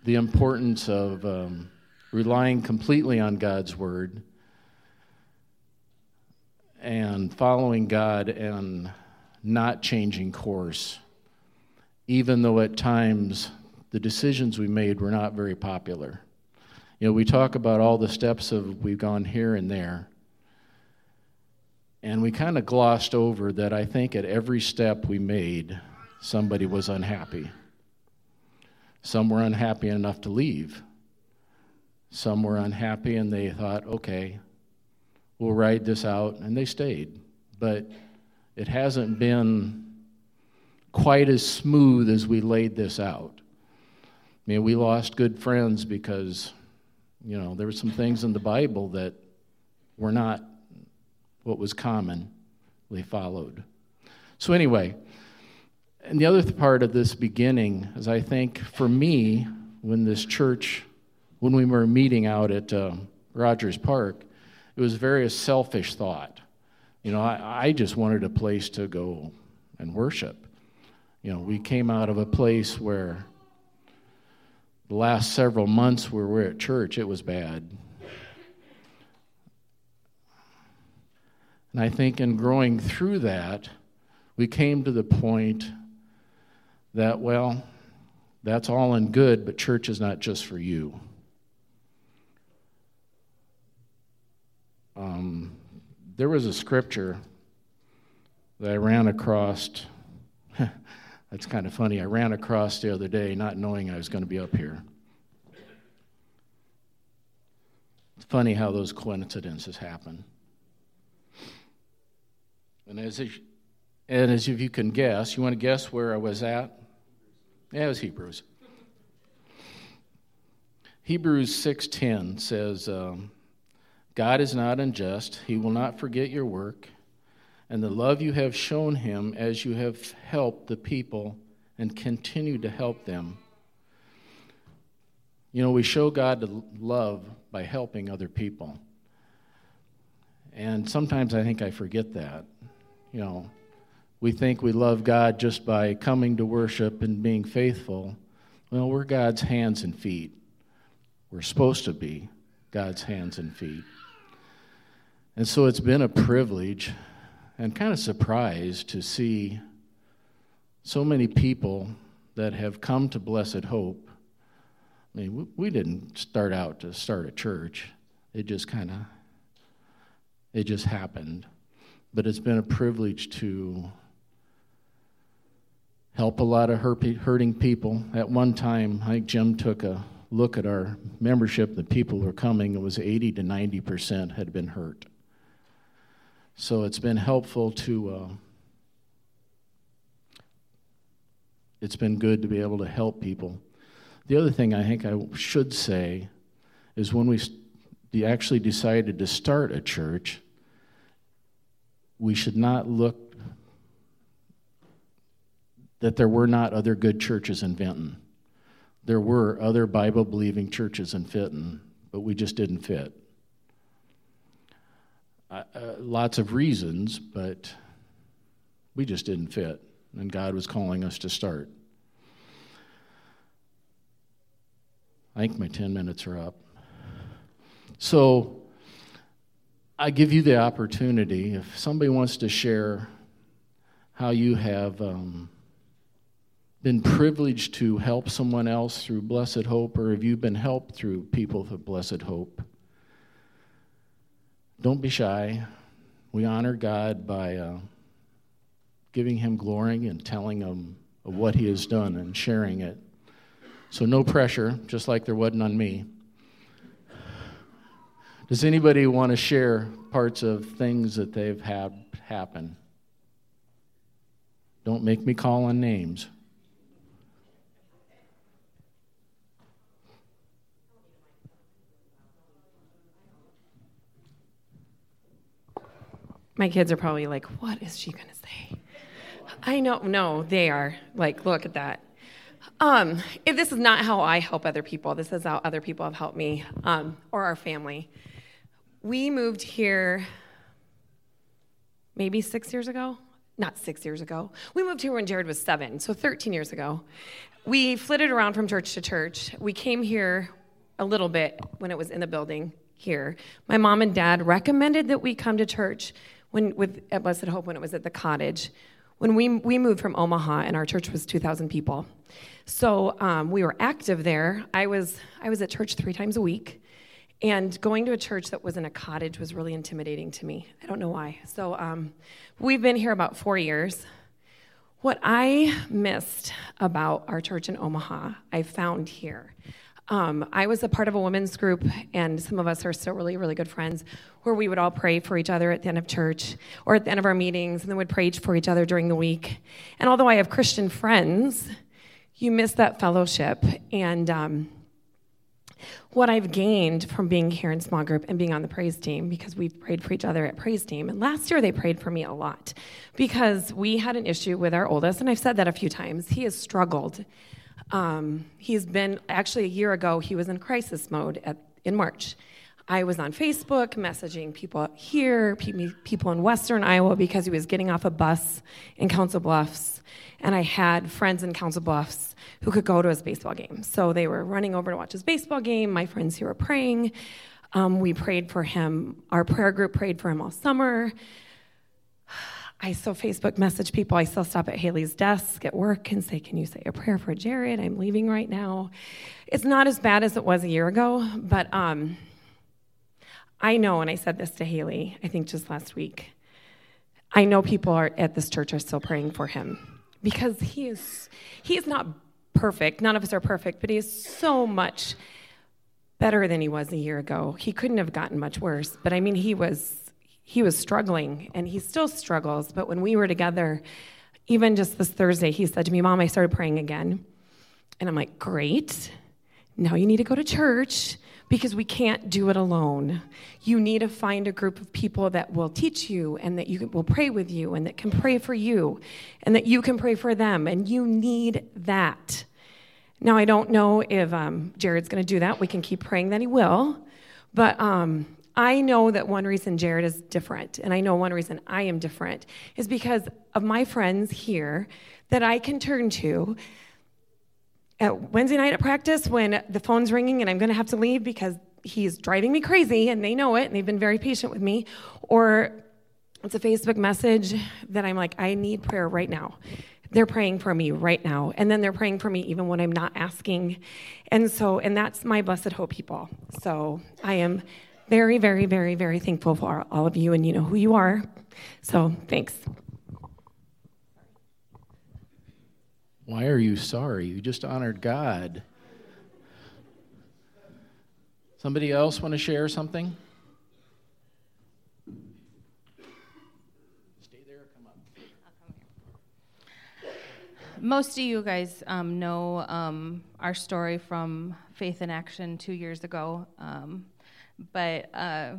Speaker 7: the importance of um, relying completely on God's Word and following God and not changing course, even though at times the decisions we made were not very popular. You know, we talk about all the steps of we've gone here and there. And we kind of glossed over that I think at every step we made, somebody was unhappy. Some were unhappy enough to leave. Some were unhappy and they thought, okay, we'll ride this out, and they stayed. But it hasn't been quite as smooth as we laid this out. I mean, we lost good friends because, you know, there were some things in the Bible that were not what was commonly followed. So, anyway, and the other part of this beginning is I think for me, when this church, when we were meeting out at uh, Rogers Park, it was very a selfish thought. You know, I, I just wanted a place to go and worship. You know, we came out of a place where the last several months where we were at church, it was bad. And I think in growing through that, we came to the point that, well, that's all and good, but church is not just for you. Um, there was a scripture that I ran across. That's kind of funny. I ran across the other day not knowing I was going to be up here. It's funny how those coincidences happen. And as, if, and as if you can guess, you want to guess where I was at? Yeah, it was Hebrews. Hebrews 6:10 says, um, God is not unjust. He will not forget your work and the love you have shown him as you have helped the people and continue to help them. You know, we show God the love by helping other people. And sometimes I think I forget that. You know, we think we love God just by coming to worship and being faithful. Well, we're God's hands and feet. We're supposed to be God's hands and feet. And so it's been a privilege and kind of surprised to see so many people that have come to Blessed Hope. I mean, we didn't start out to start a church. It just kind of it just happened. But it's been a privilege to help a lot of hurting people. At one time, I think Jim took a look at our membership, the people who were coming, it was 80 to 90 percent had been hurt. So it's been helpful to, uh, it's been good to be able to help people. The other thing I think I should say is when we actually decided to start a church, we should not look that there were not other good churches in Vinton. There were other Bible believing churches in Vinton, but we just didn't fit. Uh, lots of reasons, but we just didn't fit, and God was calling us to start. I think my 10 minutes are up. So I give you the opportunity, if somebody wants to share how you have um, been privileged to help someone else through Blessed Hope, or have you been helped through people of Blessed Hope? Don't be shy. We honor God by uh, giving Him glory and telling Him of what He has done and sharing it. So, no pressure, just like there wasn't on me. Does anybody want to share parts of things that they've had happen? Don't make me call on names.
Speaker 8: My kids are probably like, what is she going to say? I know, no, they are. Like, look at that. Um, if this is not how I help other people, this is how other people have helped me um, or our family. We moved here maybe six years ago. Not six years ago. We moved here when Jared was seven, so 13 years ago. We flitted around from church to church. We came here a little bit when it was in the building here. My mom and dad recommended that we come to church when with at Blessed Hope when it was at the cottage. When we we moved from Omaha and our church was 2,000 people, so um, we were active there. I was I was at church three times a week, and going to a church that was in a cottage was really intimidating to me. I don't know why. So um, we've been here about four years. What I missed about our church in Omaha, I found here. Um, I was a part of a women's group, and some of us are still really, really good friends, where we would all pray for each other at the end of church or at the end of our meetings, and then would pray for each other during the week. And although I have Christian friends, you miss that fellowship. And um, what I've gained from being here in small group and being on the praise team, because we've prayed for each other at praise team. And last year they prayed for me a lot because we had an issue with our oldest, and I've said that a few times. He has struggled um, he's been, actually, a year ago, he was in crisis mode at, in March. I was on Facebook messaging people here, people in Western Iowa, because he was getting off a bus in Council Bluffs. And I had friends in Council Bluffs who could go to his baseball game. So they were running over to watch his baseball game. My friends here were praying. Um, we prayed for him. Our prayer group prayed for him all summer. I still Facebook message people. I still stop at Haley's desk at work and say, Can you say a prayer for Jared? I'm leaving right now. It's not as bad as it was a year ago, but um, I know, and I said this to Haley, I think just last week. I know people are at this church are still praying for him because he is he is not perfect. None of us are perfect, but he is so much better than he was a year ago. He couldn't have gotten much worse, but I mean he was he was struggling and he still struggles. But when we were together, even just this Thursday, he said to me, Mom, I started praying again. And I'm like, Great. Now you need to go to church because we can't do it alone. You need to find a group of people that will teach you and that you will pray with you and that can pray for you and that you can pray for them. And you need that. Now, I don't know if um, Jared's going to do that. We can keep praying that he will. But um, I know that one reason Jared is different, and I know one reason I am different, is because of my friends here that I can turn to at Wednesday night at practice when the phone's ringing and I'm going to have to leave because he's driving me crazy and they know it and they've been very patient with me. Or it's a Facebook message that I'm like, I need prayer right now. They're praying for me right now. And then they're praying for me even when I'm not asking. And so, and that's my blessed hope people. So I am very, very, very, very thankful for all of you, and you know who you are. So thanks.
Speaker 7: Why are you sorry? You just honored God. Somebody else want to share something?
Speaker 9: Stay there come up. Most of you guys um, know um, our story from Faith in Action two years ago. Um, but uh,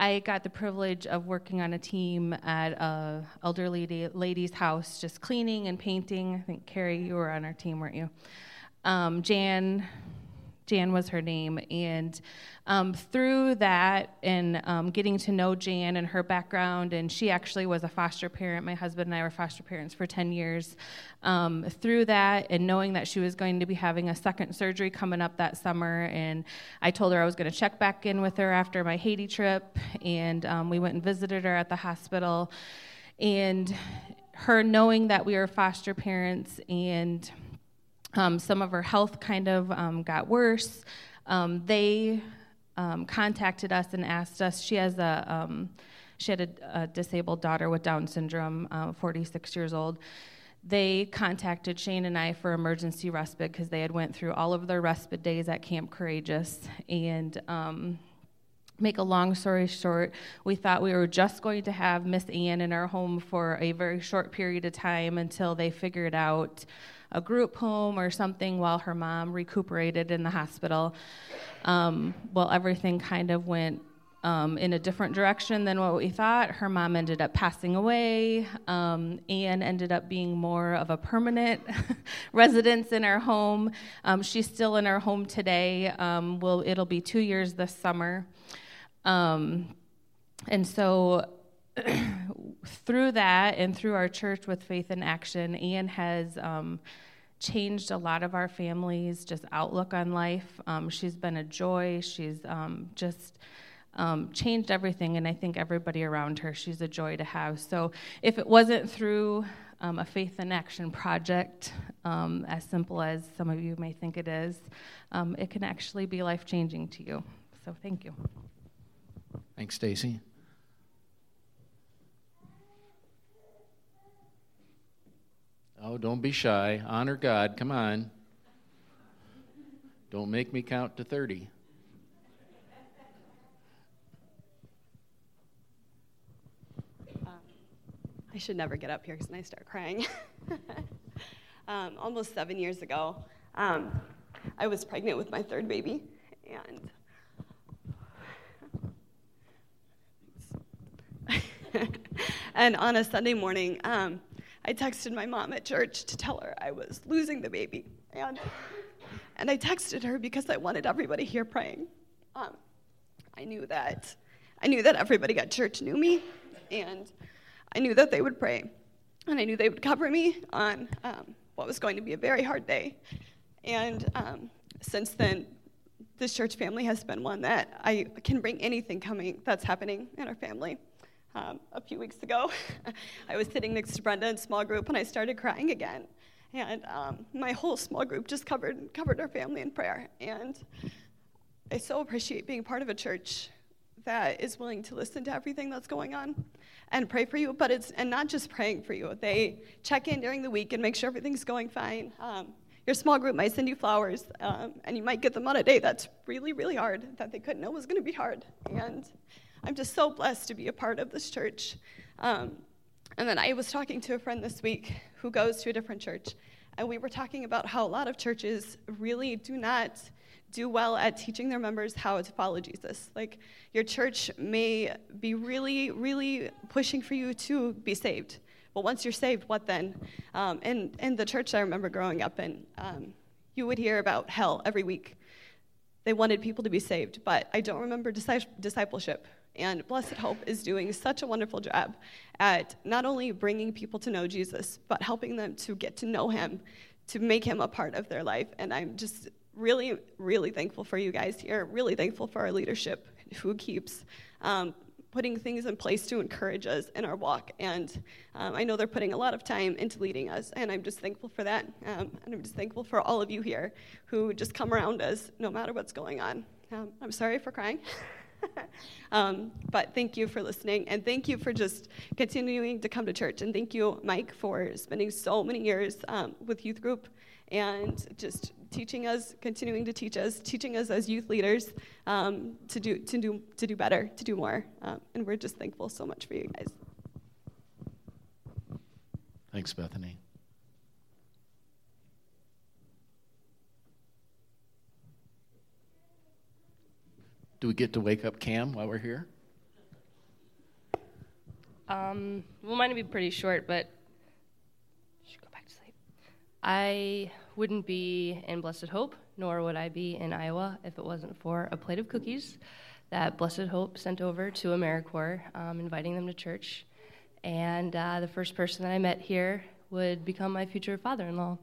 Speaker 9: I got the privilege of working on a team at a elderly lady's house, just cleaning and painting. I think Carrie, you were on our team, weren't you? Um, Jan Jan was her name. And um, through that and um, getting to know Jan and her background, and she actually was a foster parent. My husband and I were foster parents for 10 years. Um, through that and knowing that she was going to be having a second surgery coming up that summer, and I told her I was going to check back in with her after my Haiti trip, and um, we went and visited her at the hospital. And her knowing that we were foster parents and um, some of her health kind of um, got worse. Um, they um, contacted us and asked us. She has a um, she had a, a, disabled daughter with Down syndrome, uh, 46 years old. They contacted Shane and I for emergency respite because they had went through all of their respite days at Camp Courageous and um, make a long story short, we thought we were just going to have Miss Ann in our home for a very short period of time until they figured out a group home or something while her mom recuperated in the hospital. Um, well, everything kind of went um, in a different direction than what we thought. Her mom ended up passing away. Um, Anne ended up being more of a permanent residence in our home. Um, she's still in our home today. Um, well, it'll be two years this summer. Um, and so, through that and through our church with Faith in Action, Anne has um, changed a lot of our families' just outlook on life. she's been a joy. She's just um, changed everything, and I think everybody around her, she's a joy to have. So if it wasn't through um, a faith in action project, um, as simple as some of you may think it is, um, it can actually be life changing to you. So thank you.
Speaker 7: Thanks, Stacy. Oh, don't be shy. Honor God. Come on. Don't make me count to 30.
Speaker 10: I should never get up here because I start crying. um, almost seven years ago, um, I was pregnant with my third baby, and and on a Sunday morning, um, I texted my mom at church to tell her I was losing the baby, and and I texted her because I wanted everybody here praying. Um, I knew that I knew that everybody at church knew me, and I knew that they would pray, and I knew they would cover me on um, what was going to be a very hard day. And um, since then, this church family has been one that I can bring anything coming that's happening in our family. Um, a few weeks ago, I was sitting next to Brenda in small group, and I started crying again. And um, my whole small group just covered covered our family in prayer. And I so appreciate being part of a church that is willing to listen to everything that's going on and pray for you, but it's and not just praying for you. They check in during the week and make sure everything's going fine. Um, your small group might send you flowers, um, and you might get them on a day that's really, really hard that they couldn't know was going to be hard. And I'm just so blessed to be a part of this church. Um, and then I was talking to a friend this week who goes to a different church, and we were talking about how a lot of churches really do not do well at teaching their members how to follow Jesus. Like, your church may be really, really pushing for you to be saved. But once you're saved, what then? Um, and, and the church I remember growing up in, um, you would hear about hell every week. They wanted people to be saved, but I don't remember discipleship. And Blessed Hope is doing such a wonderful job at not only bringing people to know Jesus, but helping them to get to know Him, to make Him a part of their life. And I'm just really, really thankful for you guys here. Really thankful for our leadership who keeps um, putting things in place to encourage us in our walk. And um, I know they're putting a lot of time into leading us, and I'm just thankful for that. Um, and I'm just thankful for all of you here who just come around us no matter what's going on. Um, I'm sorry for crying. um, but thank you for listening, and thank you for just continuing to come to church. And thank you, Mike, for spending so many years um, with youth group and just teaching us, continuing to teach us, teaching us as youth leaders um, to, do, to, do, to do better, to do more. Um, and we're just thankful so much for you guys.
Speaker 7: Thanks, Bethany. Do we get to wake up Cam while we're here?
Speaker 11: Um, well, mine will be pretty short, but should go back to sleep. I wouldn't be in Blessed Hope, nor would I be in Iowa if it wasn't for a plate of cookies that Blessed Hope sent over to AmeriCorps, um, inviting them to church. And uh, the first person that I met here would become my future father in law.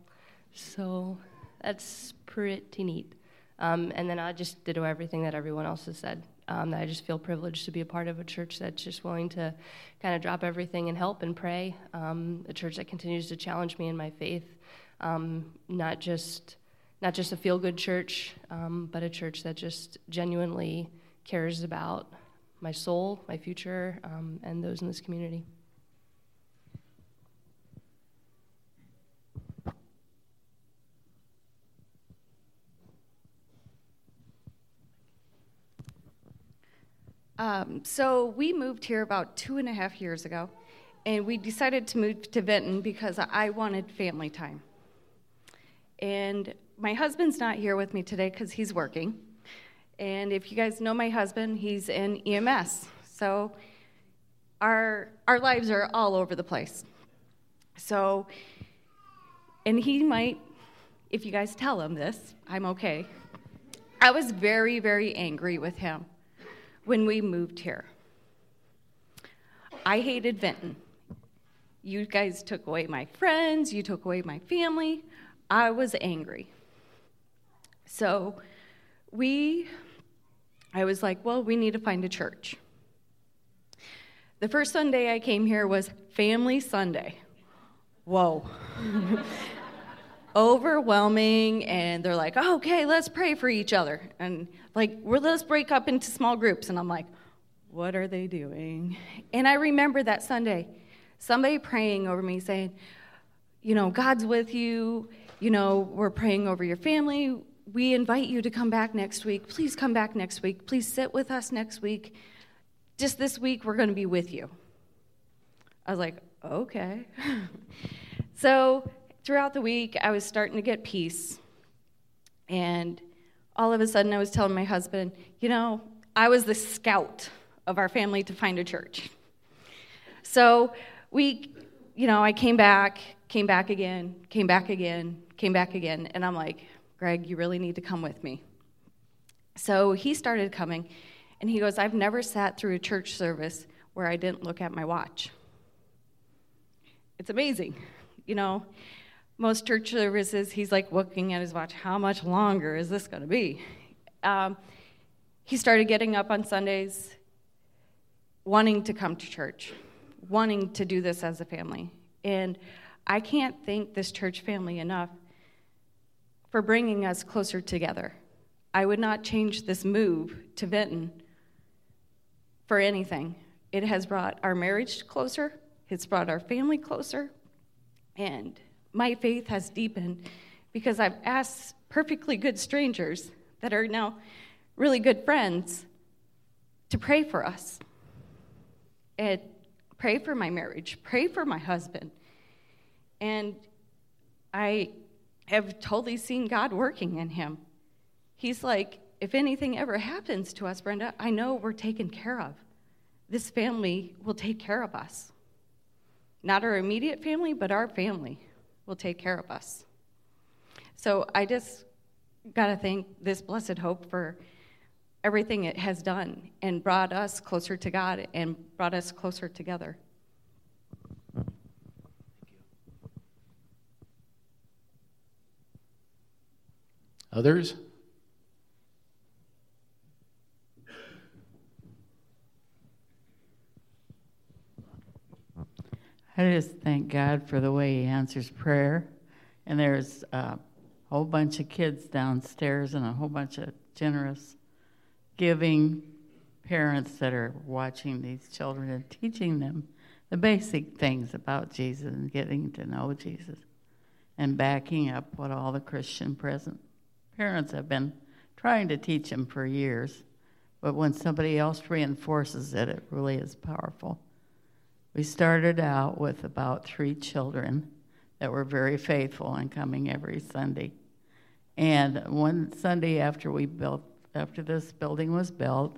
Speaker 11: So that's pretty neat. Um, and then I just ditto everything that everyone else has said. Um, I just feel privileged to be a part of a church that's just willing to kind of drop everything and help and pray. Um, a church that continues to challenge me in my faith um, not just not just a feel good church, um, but a church that just genuinely cares about my soul, my future, um, and those in this community.
Speaker 12: Um, so we moved here about two and a half years ago, and we decided to move to Vinton because I wanted family time. And my husband's not here with me today because he's working. And if you guys know my husband, he's in EMS. So our, our lives are all over the place. So, and he might, if you guys tell him this, I'm okay. I was very, very angry with him when we moved here. I hated Vinton. You guys took away my friends, you took away my family. I was angry. So we, I was like, well, we need to find a church. The first Sunday I came here was Family Sunday. Whoa. Overwhelming, and they're like, oh, okay, let's pray for each other. And like, let's break up into small groups. And I'm like, what are they doing? And I remember that Sunday, somebody praying over me saying, you know, God's with you. You know, we're praying over your family. We invite you to come back next week. Please come back next week. Please sit with us next week. Just this week, we're going to be with you. I was like, okay. so throughout the week, I was starting to get peace. And all of a sudden, I was telling my husband, you know, I was the scout of our family to find a church. So we, you know, I came back, came back again, came back again, came back again. And I'm like, Greg, you really need to come with me. So he started coming, and he goes, I've never sat through a church service where I didn't look at my watch. It's amazing. You know, most church services, he's like looking at his watch, how much longer is this going to be? Um, he started getting up on Sundays, wanting to come to church, wanting to do this as a family. And I can't thank this church family enough for bringing us closer together. I would not change this move to Vinton for anything. It has brought our marriage closer, it's brought our family closer, and my faith has deepened because I've asked perfectly good strangers that are now really good friends to pray for us and pray for my marriage, pray for my husband. And I have totally seen God working in him. He's like, if anything ever happens to us, Brenda, I know we're taken care of. This family will take care of us. Not our immediate family, but our family will take care of us. So I just got to thank this blessed hope for everything it has done and brought us closer to God and brought us closer together.
Speaker 7: Others?
Speaker 13: I just thank God for the way He answers prayer. And there's a whole bunch of kids downstairs and a whole bunch of generous, giving parents that are watching these children and teaching them the basic things about Jesus and getting to know Jesus and backing up what all the Christian present parents have been trying to teach them for years. But when somebody else reinforces it, it really is powerful. We started out with about three children that were very faithful and coming every Sunday. And one Sunday after we built, after this building was built,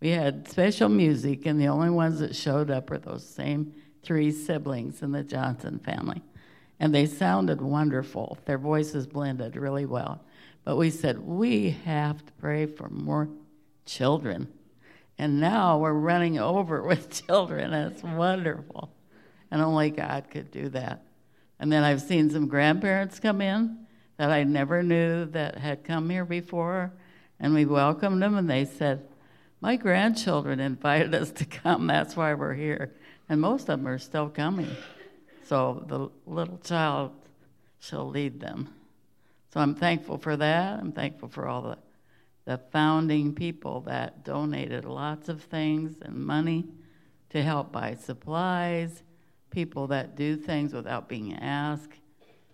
Speaker 13: we had special music, and the only ones that showed up were those same three siblings in the Johnson family. And they sounded wonderful. Their voices blended really well. But we said, we have to pray for more children. And now we're running over with children. It's wonderful. And only God could do that. And then I've seen some grandparents come in that I never knew that had come here before. And we welcomed them, and they said, My grandchildren invited us to come. That's why we're here. And most of them are still coming. So the little child shall lead them. So I'm thankful for that. I'm thankful for all the the founding people that donated lots of things and money to help buy supplies, people that do things without being asked,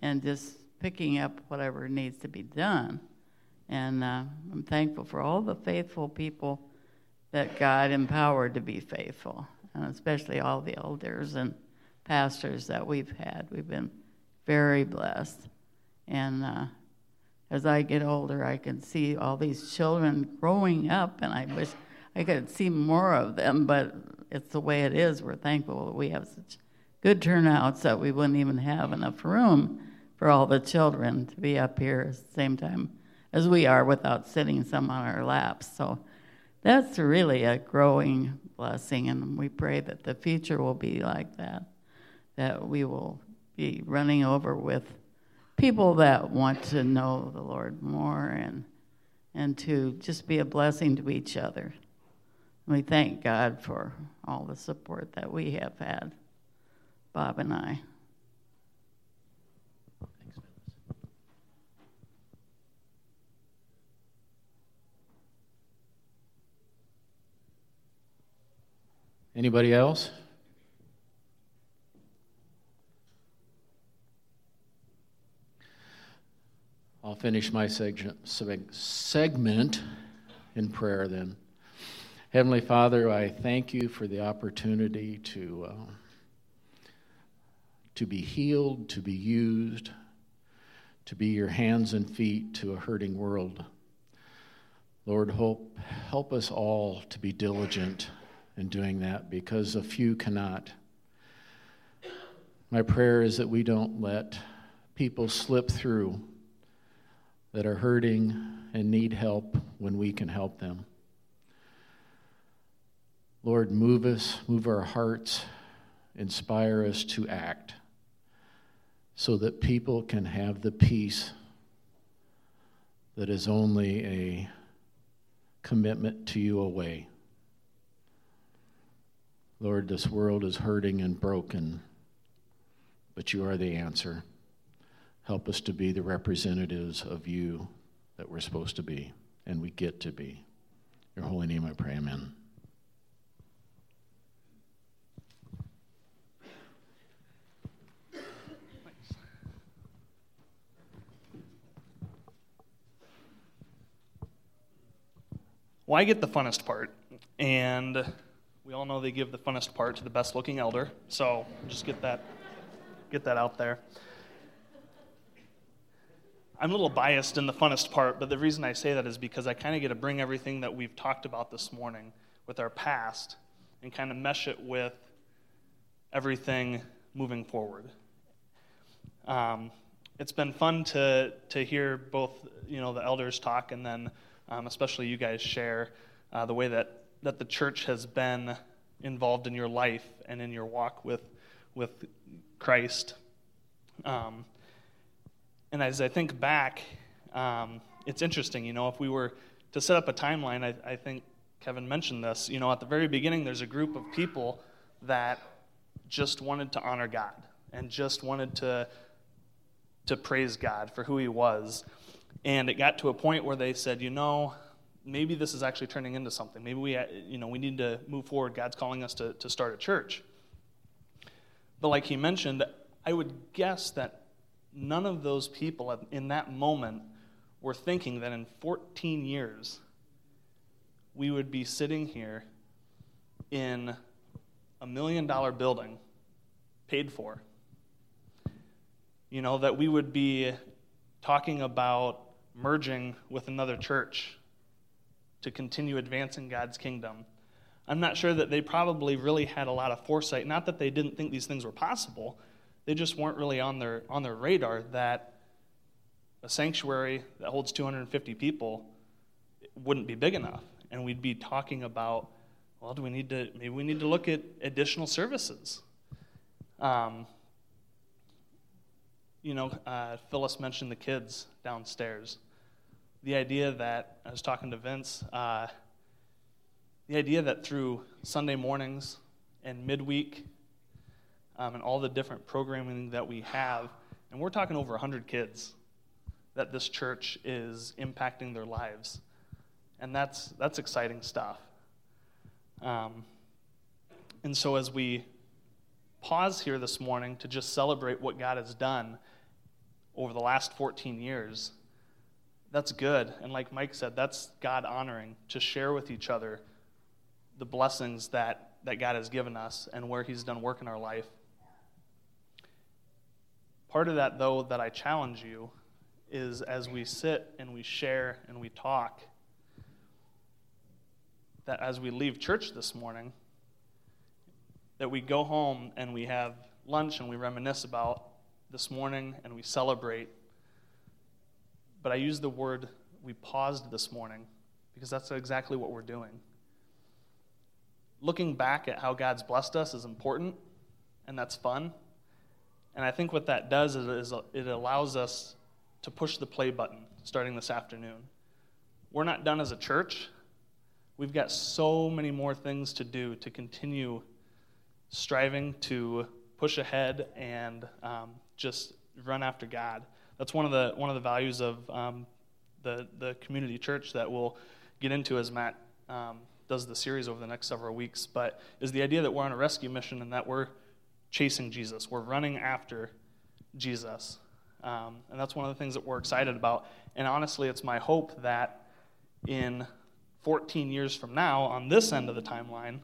Speaker 13: and just picking up whatever needs to be done. And uh, I'm thankful for all the faithful people that God empowered to be faithful, and especially all the elders and pastors that we've had. We've been very blessed. And uh, as I get older, I can see all these children growing up, and I wish I could see more of them, but it's the way it is. We're thankful that we have such good turnouts that we wouldn't even have enough room for all the children to be up here at the same time as we are without sitting some on our laps. So that's really a growing blessing, and we pray that the future will be like that, that we will be running over with people that want to know the Lord more and and to just be a blessing to each other. We thank God for all the support that we have had, Bob and I.
Speaker 7: Anybody else? I'll finish my segment in prayer then. Heavenly Father, I thank you for the opportunity to, uh, to be healed, to be used, to be your hands and feet to a hurting world. Lord, hope, help us all to be diligent in doing that because a few cannot. My prayer is that we don't let people slip through that are hurting and need help when we can help them. Lord, move us, move our hearts, inspire us to act so that people can have the peace that is only a commitment to you away. Lord, this world is hurting and broken, but you are the answer. Help us to be the representatives of you that we're supposed to be and we get to be. Your holy name I pray, amen.
Speaker 14: Well, I get the funnest part, and we all know they give the funnest part to the best looking elder, so just get that, get that out there. I'm a little biased in the funnest part, but the reason I say that is because I kind of get to bring everything that we've talked about this morning with our past and kind of mesh it with everything moving forward. Um, it's been fun to, to hear both you know the elders talk and then um, especially you guys share uh, the way that, that the church has been involved in your life and in your walk with, with Christ. Um, and as I think back, um, it's interesting, you know, if we were to set up a timeline, I, I think Kevin mentioned this. You know, at the very beginning, there's a group of people that just wanted to honor God and just wanted to, to praise God for who He was. And it got to a point where they said, you know, maybe this is actually turning into something. Maybe we, you know, we need to move forward. God's calling us to, to start a church. But like he mentioned, I would guess that none of those people in that moment were thinking that in 14 years we would be sitting here in a million dollar building paid for. You know, that we would be talking about merging with another church to continue advancing God's kingdom. I'm not sure that they probably really had a lot of foresight. Not that they didn't think these things were possible, they just weren't really on their, on their radar that a sanctuary that holds 250 people wouldn't be big enough. And we'd be talking about, well, do we need to, maybe we need to look at additional services. Um, you know, uh, Phyllis mentioned the kids downstairs. The idea that, I was talking to Vince, uh, the idea that through Sunday mornings and midweek um, and all the different programming that we have. And we're talking over 100 kids that this church is impacting their lives. And that's, that's exciting stuff. Um, and so, as we pause here this morning to just celebrate what God has done over the last 14 years, that's good. And like Mike said, that's God honoring to share with each other the blessings that, that God has given us and where He's done work in our life. Part of that, though, that I challenge you is as we sit and we share and we talk, that as we leave church this morning, that we go home and we have lunch and we reminisce about this morning and we celebrate. But I use the word we paused this morning because that's exactly what we're doing. Looking back at how God's blessed us is important and that's fun. And I think what that does is, it allows us to push the play button starting this afternoon. We're not done as a church. We've got so many more things to do to continue striving to push ahead and um, just run after God. That's one of the one of the values of um, the the community church that we'll get into as Matt um, does the series over the next several weeks. But is the idea that we're on a rescue mission and that we're chasing Jesus. We're running after Jesus. Um, and that's one of the things that we're excited about. And honestly, it's my hope that in 14 years from now, on this end of the timeline,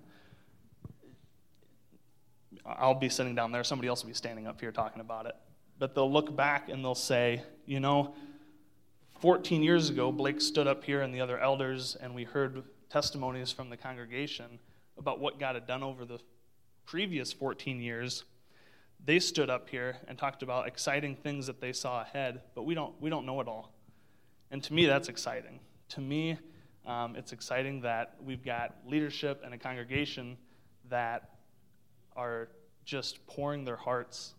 Speaker 14: I'll be sitting down there, somebody else will be standing up here talking about it. But they'll look back and they'll say, you know, 14 years ago, Blake stood up here and the other elders, and we heard testimonies from the congregation about what God had done over the previous 14 years, they stood up here and talked about exciting things that they saw ahead, but we don't, we don't know it all. And to me, that's exciting. To me, um, it's exciting that we've got leadership and a congregation that are just pouring their hearts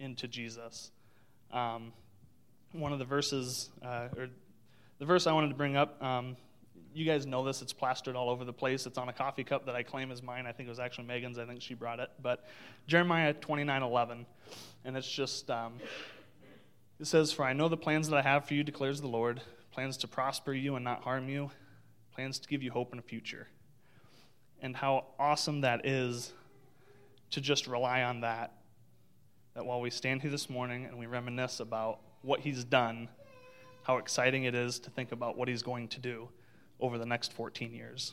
Speaker 14: into Jesus. Um, one of the verses, uh, or the verse I wanted to bring up, um, you guys know this. It's plastered all over the place. It's on a coffee cup that I claim is mine. I think it was actually Megan's. I think she brought it. But Jeremiah 29 11. And it's just, um, it says, For I know the plans that I have for you, declares the Lord plans to prosper you and not harm you, plans to give you hope and a future. And how awesome that is to just rely on that. That while we stand here this morning and we reminisce about what He's done, how exciting it is to think about what He's going to do over the next 14 years.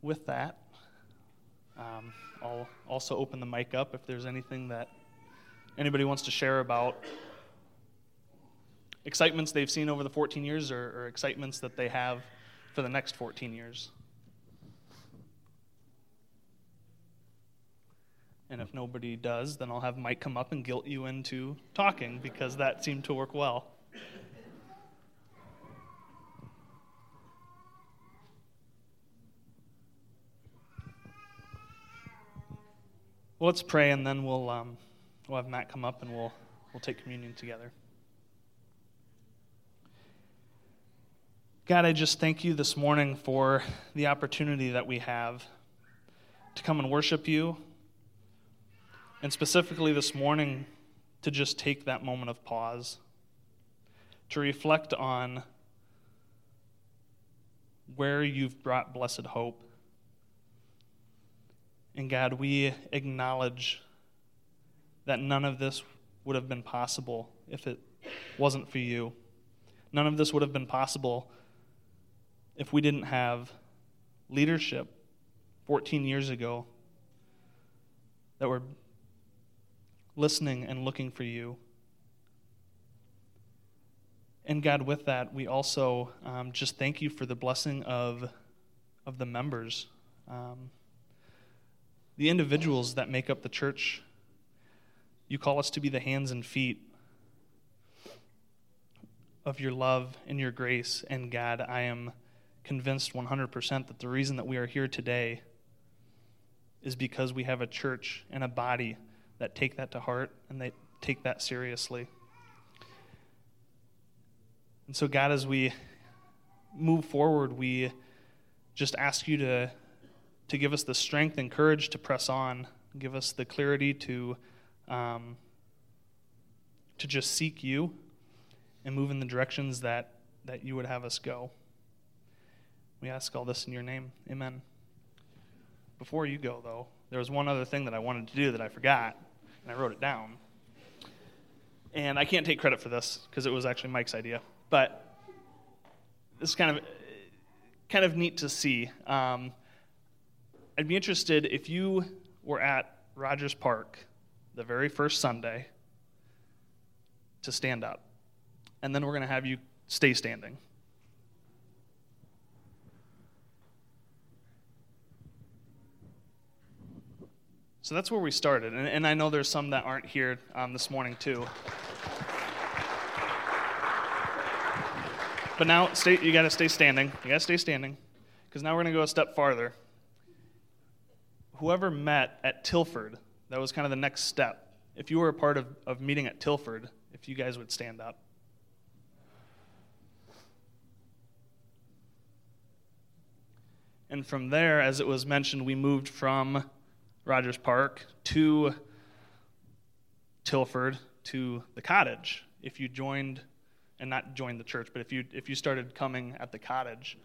Speaker 14: With that, um, I'll also open the mic up if there's anything that anybody wants to share about excitements they've seen over the 14 years or, or excitements that they have for the next 14 years. And if nobody does, then I'll have Mike come up and guilt you into talking because that seemed to work well. Well, let's pray, and then we'll, um, we'll have Matt come up and we'll, we'll take communion together. God, I just thank you this morning for the opportunity that we have to come and worship you, and specifically this morning to just take that moment of pause, to reflect on where you've brought blessed hope and God, we acknowledge that none of this would have been possible if it wasn't for you. None of this would have been possible if we didn't have leadership 14 years ago that were listening and looking for you. And God, with that, we also um, just thank you for the blessing of, of the members. Um, the individuals that make up the church. You call us to be the hands and feet of your love and your grace. And God, I am convinced 100% that the reason that we are here today is because we have a church and a body that take that to heart and they take that seriously. And so, God, as we move forward, we just ask you to to give us the strength and courage to press on, give us the clarity to, um, to just seek you and move in the directions that, that you would have us go. We ask all this in your name. Amen. Before you go, though, there was one other thing that I wanted to do that I forgot, and I wrote it down. And I can't take credit for this because it was actually Mike's idea. But it's kind of kind of neat to see. Um, I'd be interested if you were at Rogers Park the very first Sunday to stand up. And then we're going to have you stay standing. So that's where we started. And, and I know there's some that aren't here um, this morning, too. But now, stay, you got to stay standing. You got to stay standing. Because now we're going to go a step farther. Whoever met at Tilford, that was kind of the next step. If you were a part of, of meeting at Tilford, if you guys would stand up. And from there, as it was mentioned, we moved from Rogers Park to Tilford to the cottage. If you joined, and not joined the church, but if you if you started coming at the cottage.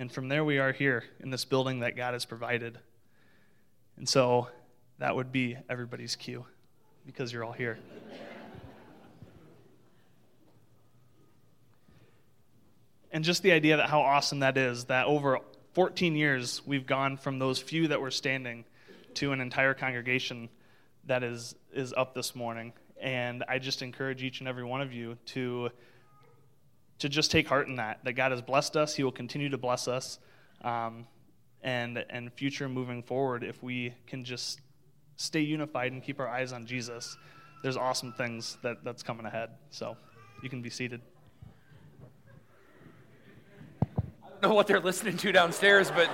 Speaker 14: And from there, we are here in this building that God has provided. And so that would be everybody's cue because you're all here. and just the idea that how awesome that is that over 14 years we've gone from those few that were standing to an entire congregation that is is up this morning and i just encourage each and every one of you to to just take heart in that that god has blessed us he will continue to bless us um, and and future moving forward if we can just stay unified and keep our eyes on jesus there's awesome things that that's coming ahead so you can be seated I don't
Speaker 1: know what they're listening to downstairs, but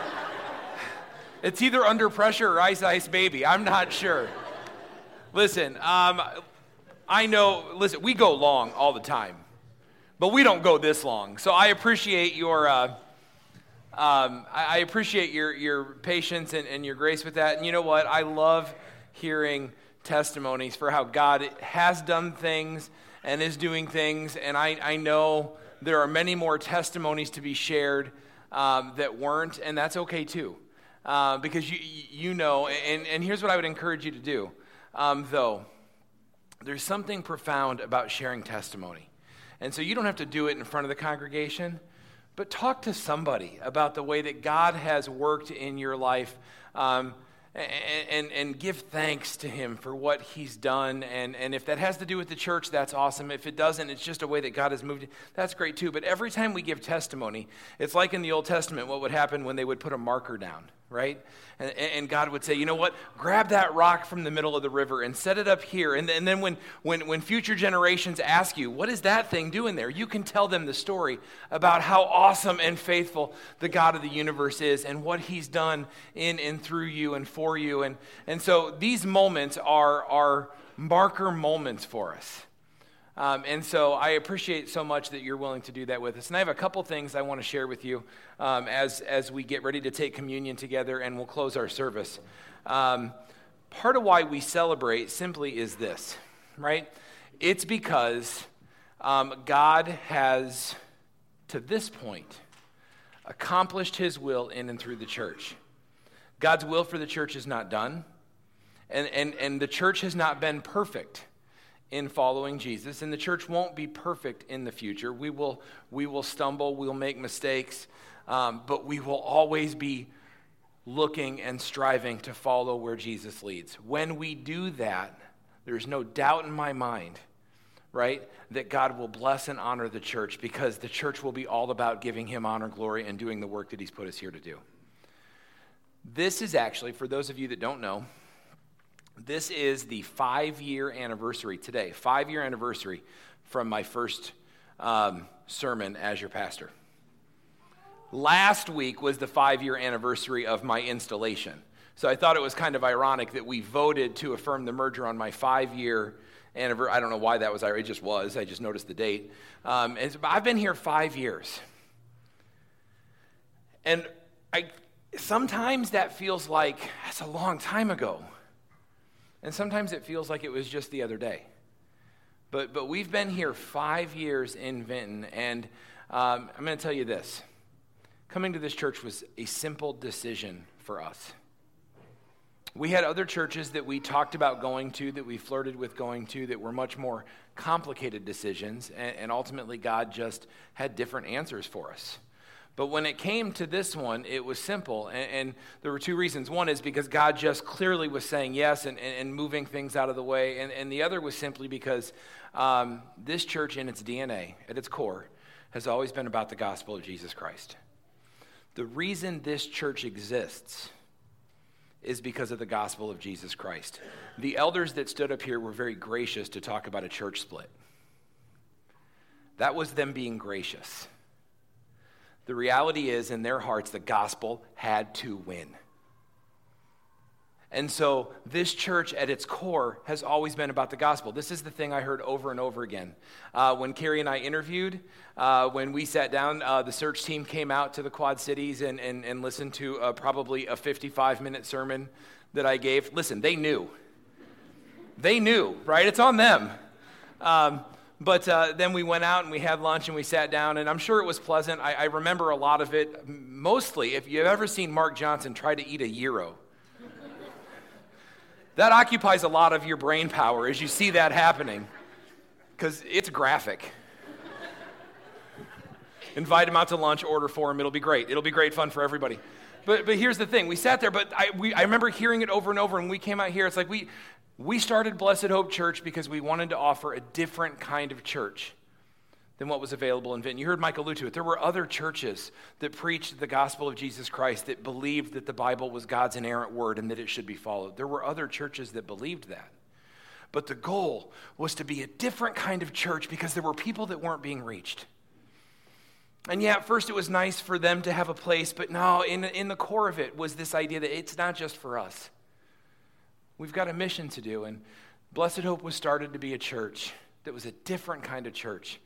Speaker 1: it's either under pressure or ice ice baby. I'm not sure. Listen, um, I know, listen, we go long all the time, but we don't go this long. So I appreciate your. Uh, um, I, appreciate your, your patience and, and your grace with that. And you know what? I love hearing testimonies for how God has done things and is doing things. And I, I know there are many more testimonies to be shared um, that weren't, and that's okay too. Uh, because you, you know, and, and here's what I would encourage you to do. Um, though, there's something profound about sharing testimony. And so you don't have to do it in front of the congregation, but talk to somebody about the way that God has worked in your life. Um, and, and, and, give thanks to him for what he's done. And, and if that has to do with the church, that's awesome. If it doesn't, it's just a way that God has moved. That's great too. But every time we give testimony, it's like in the Old Testament what would happen when they would put a marker down right? And, and, God would say, you know what? Grab that rock from the middle of the river and set it up here. And, and then when, when, when future generations ask you, what is that thing doing there? You can tell them the story about how awesome and faithful the God of the universe is and what he's done in and through you and for you. And, and so these moments are, are marker moments for us. Um, and so I appreciate so much that you're willing to do that with us. And I have a couple things I want to share with you um, as, as we get ready to take communion together and we'll close our service. Um, part of why we celebrate simply is this, right? It's because um, God has, to this point, accomplished his will in and through the church. God's will for the church is not done, and, and, and the church has not been perfect in following Jesus, and the church won't be perfect in the future. We will, we will stumble, we'll make mistakes, um, but we will always be looking and striving to follow where Jesus leads. When we do that, there's no doubt in my mind, right, that God will bless and honor the church because the church will be all about giving him honor, glory, and doing the work that he's put us here to do. This is actually, for those of you that don't know, this is the five year anniversary today, five year anniversary from my first um, sermon as your pastor. Last week was the five year anniversary of my installation. So I thought it was kind of ironic that we voted to affirm the merger on my five year anniversary. I don't know why that was, it just was. I just noticed the date. Um, I've been here five years. And I, sometimes that feels like that's a long time ago. And sometimes it feels like it was just the other day. But, but we've been here five years in Vinton, and um, I'm going to tell you this coming to this church was a simple decision for us. We had other churches that we talked about going to, that we flirted with going to, that were much more complicated decisions, and, and ultimately God just had different answers for us. But when it came to this one, it was simple. And, and, there were two reasons. One is because God just clearly was saying yes and, and, and moving things out of the way. And, and the other was simply because um, this church, in its DNA, at its core, has always been about the gospel of Jesus Christ. The reason this church exists is because of the gospel of Jesus Christ. The elders that stood up here were very gracious to talk about a church split. That was them being gracious. The reality is, in their hearts, the gospel had to win. And so, this church at its core has always been about the gospel. This is the thing I heard over and over again. Uh, when Carrie and I interviewed, uh, when we sat down, uh, the search team came out to the Quad Cities and, and, and listened to uh, probably a 55 minute sermon that I gave. Listen, they knew. They knew, right? It's on them. Um, but uh, then we went out and we had lunch and we sat down, and I'm sure it was pleasant. I, I remember a lot of it. Mostly, if you've ever seen Mark Johnson try to eat a gyro, that occupies a lot of your brain power as you see that happening, because it's graphic. Invite him out to lunch, order for him. It'll be great. It'll be great fun for everybody. But, but here's the thing we sat there, but I, we, I remember hearing it over and over, and we came out here. It's like we, we started Blessed Hope Church because we wanted to offer a different kind of church than what was available in Vinton. You heard Michael allude to it. There were other churches that preached the gospel of Jesus Christ that believed that the Bible was God's inerrant word and that it should be followed. There were other churches that believed that. But the goal was to be a different kind of church because there were people that weren't being reached. And yeah, at first it was nice for them to have a place, but now in, in the core of it was this idea that it's not just for us. We've got a mission to do. And Blessed Hope was started to be a church that was a different kind of church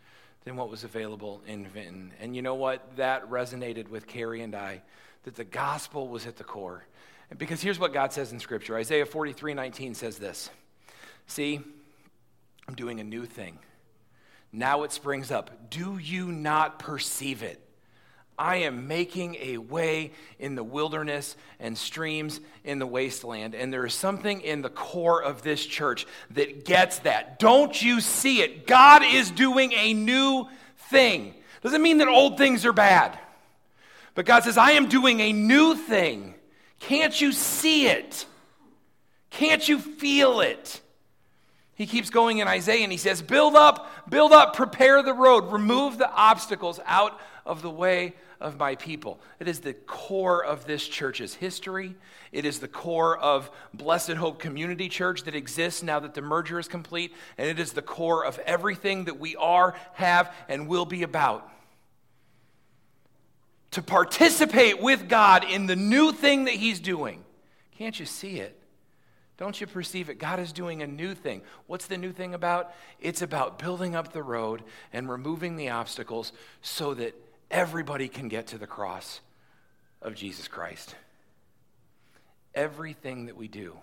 Speaker 1: than what was available in Vinton. And you know what? That resonated with Carrie and I, that the gospel was at the core. Because here's what God says in Scripture Isaiah 43 19 says this See, I'm doing a new thing. Now it springs up. Do you not perceive it? I am making a way in the wilderness and streams in the wasteland. And there is something in the core of this church that gets that. Don't you see it? God is doing a new thing. Doesn't mean that old things are bad. But God says, I am doing a new thing. Can't you see it? Can't you feel it? He keeps going in Isaiah and he says, Build up, build up, prepare the road, remove the obstacles out of the way of my people. It is the core of this church's history. It is the core of Blessed Hope Community Church that exists now that the merger is complete. And it is the core of everything that we are, have, and will be about. To participate with God in the new thing that He's doing. Can't you see it? Don't you perceive it? God is doing a new thing. What's the new thing about? It's about building up the road and removing the obstacles so that everybody can get to the cross of Jesus Christ. Everything that we do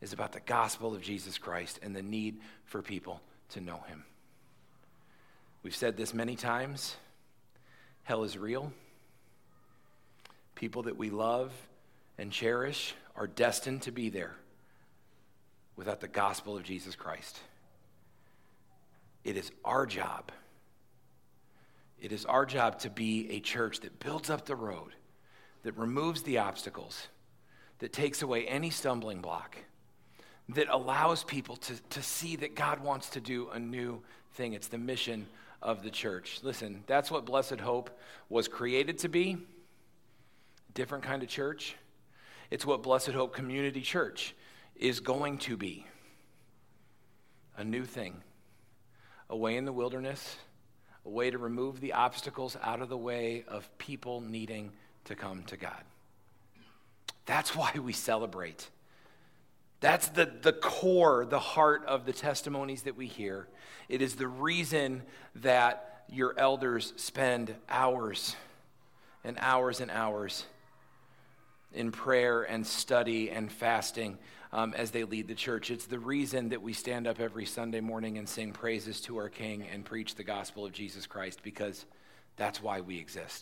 Speaker 1: is about the gospel of Jesus Christ and the need for people to know him. We've said this many times hell is real. People that we love and cherish are destined to be there without the gospel of Jesus Christ. It is our job it is our job to be a church that builds up the road, that removes the obstacles, that takes away any stumbling block, that allows people to, to see that God wants to do a new thing. It's the mission of the church. Listen, that's what Blessed Hope was created to be different kind of church. It's what Blessed Hope Community Church is going to be a new thing. Away in the wilderness a way to remove the obstacles out of the way of people needing to come to God. That's why we celebrate. That's the, the core, the heart of the testimonies that we hear. It is the reason that your elders spend hours and hours and hours in prayer and study and fasting um, as they lead the church. It's the reason that we stand up every Sunday morning and sing praises to our King and preach the gospel of Jesus Christ because that's why we exist.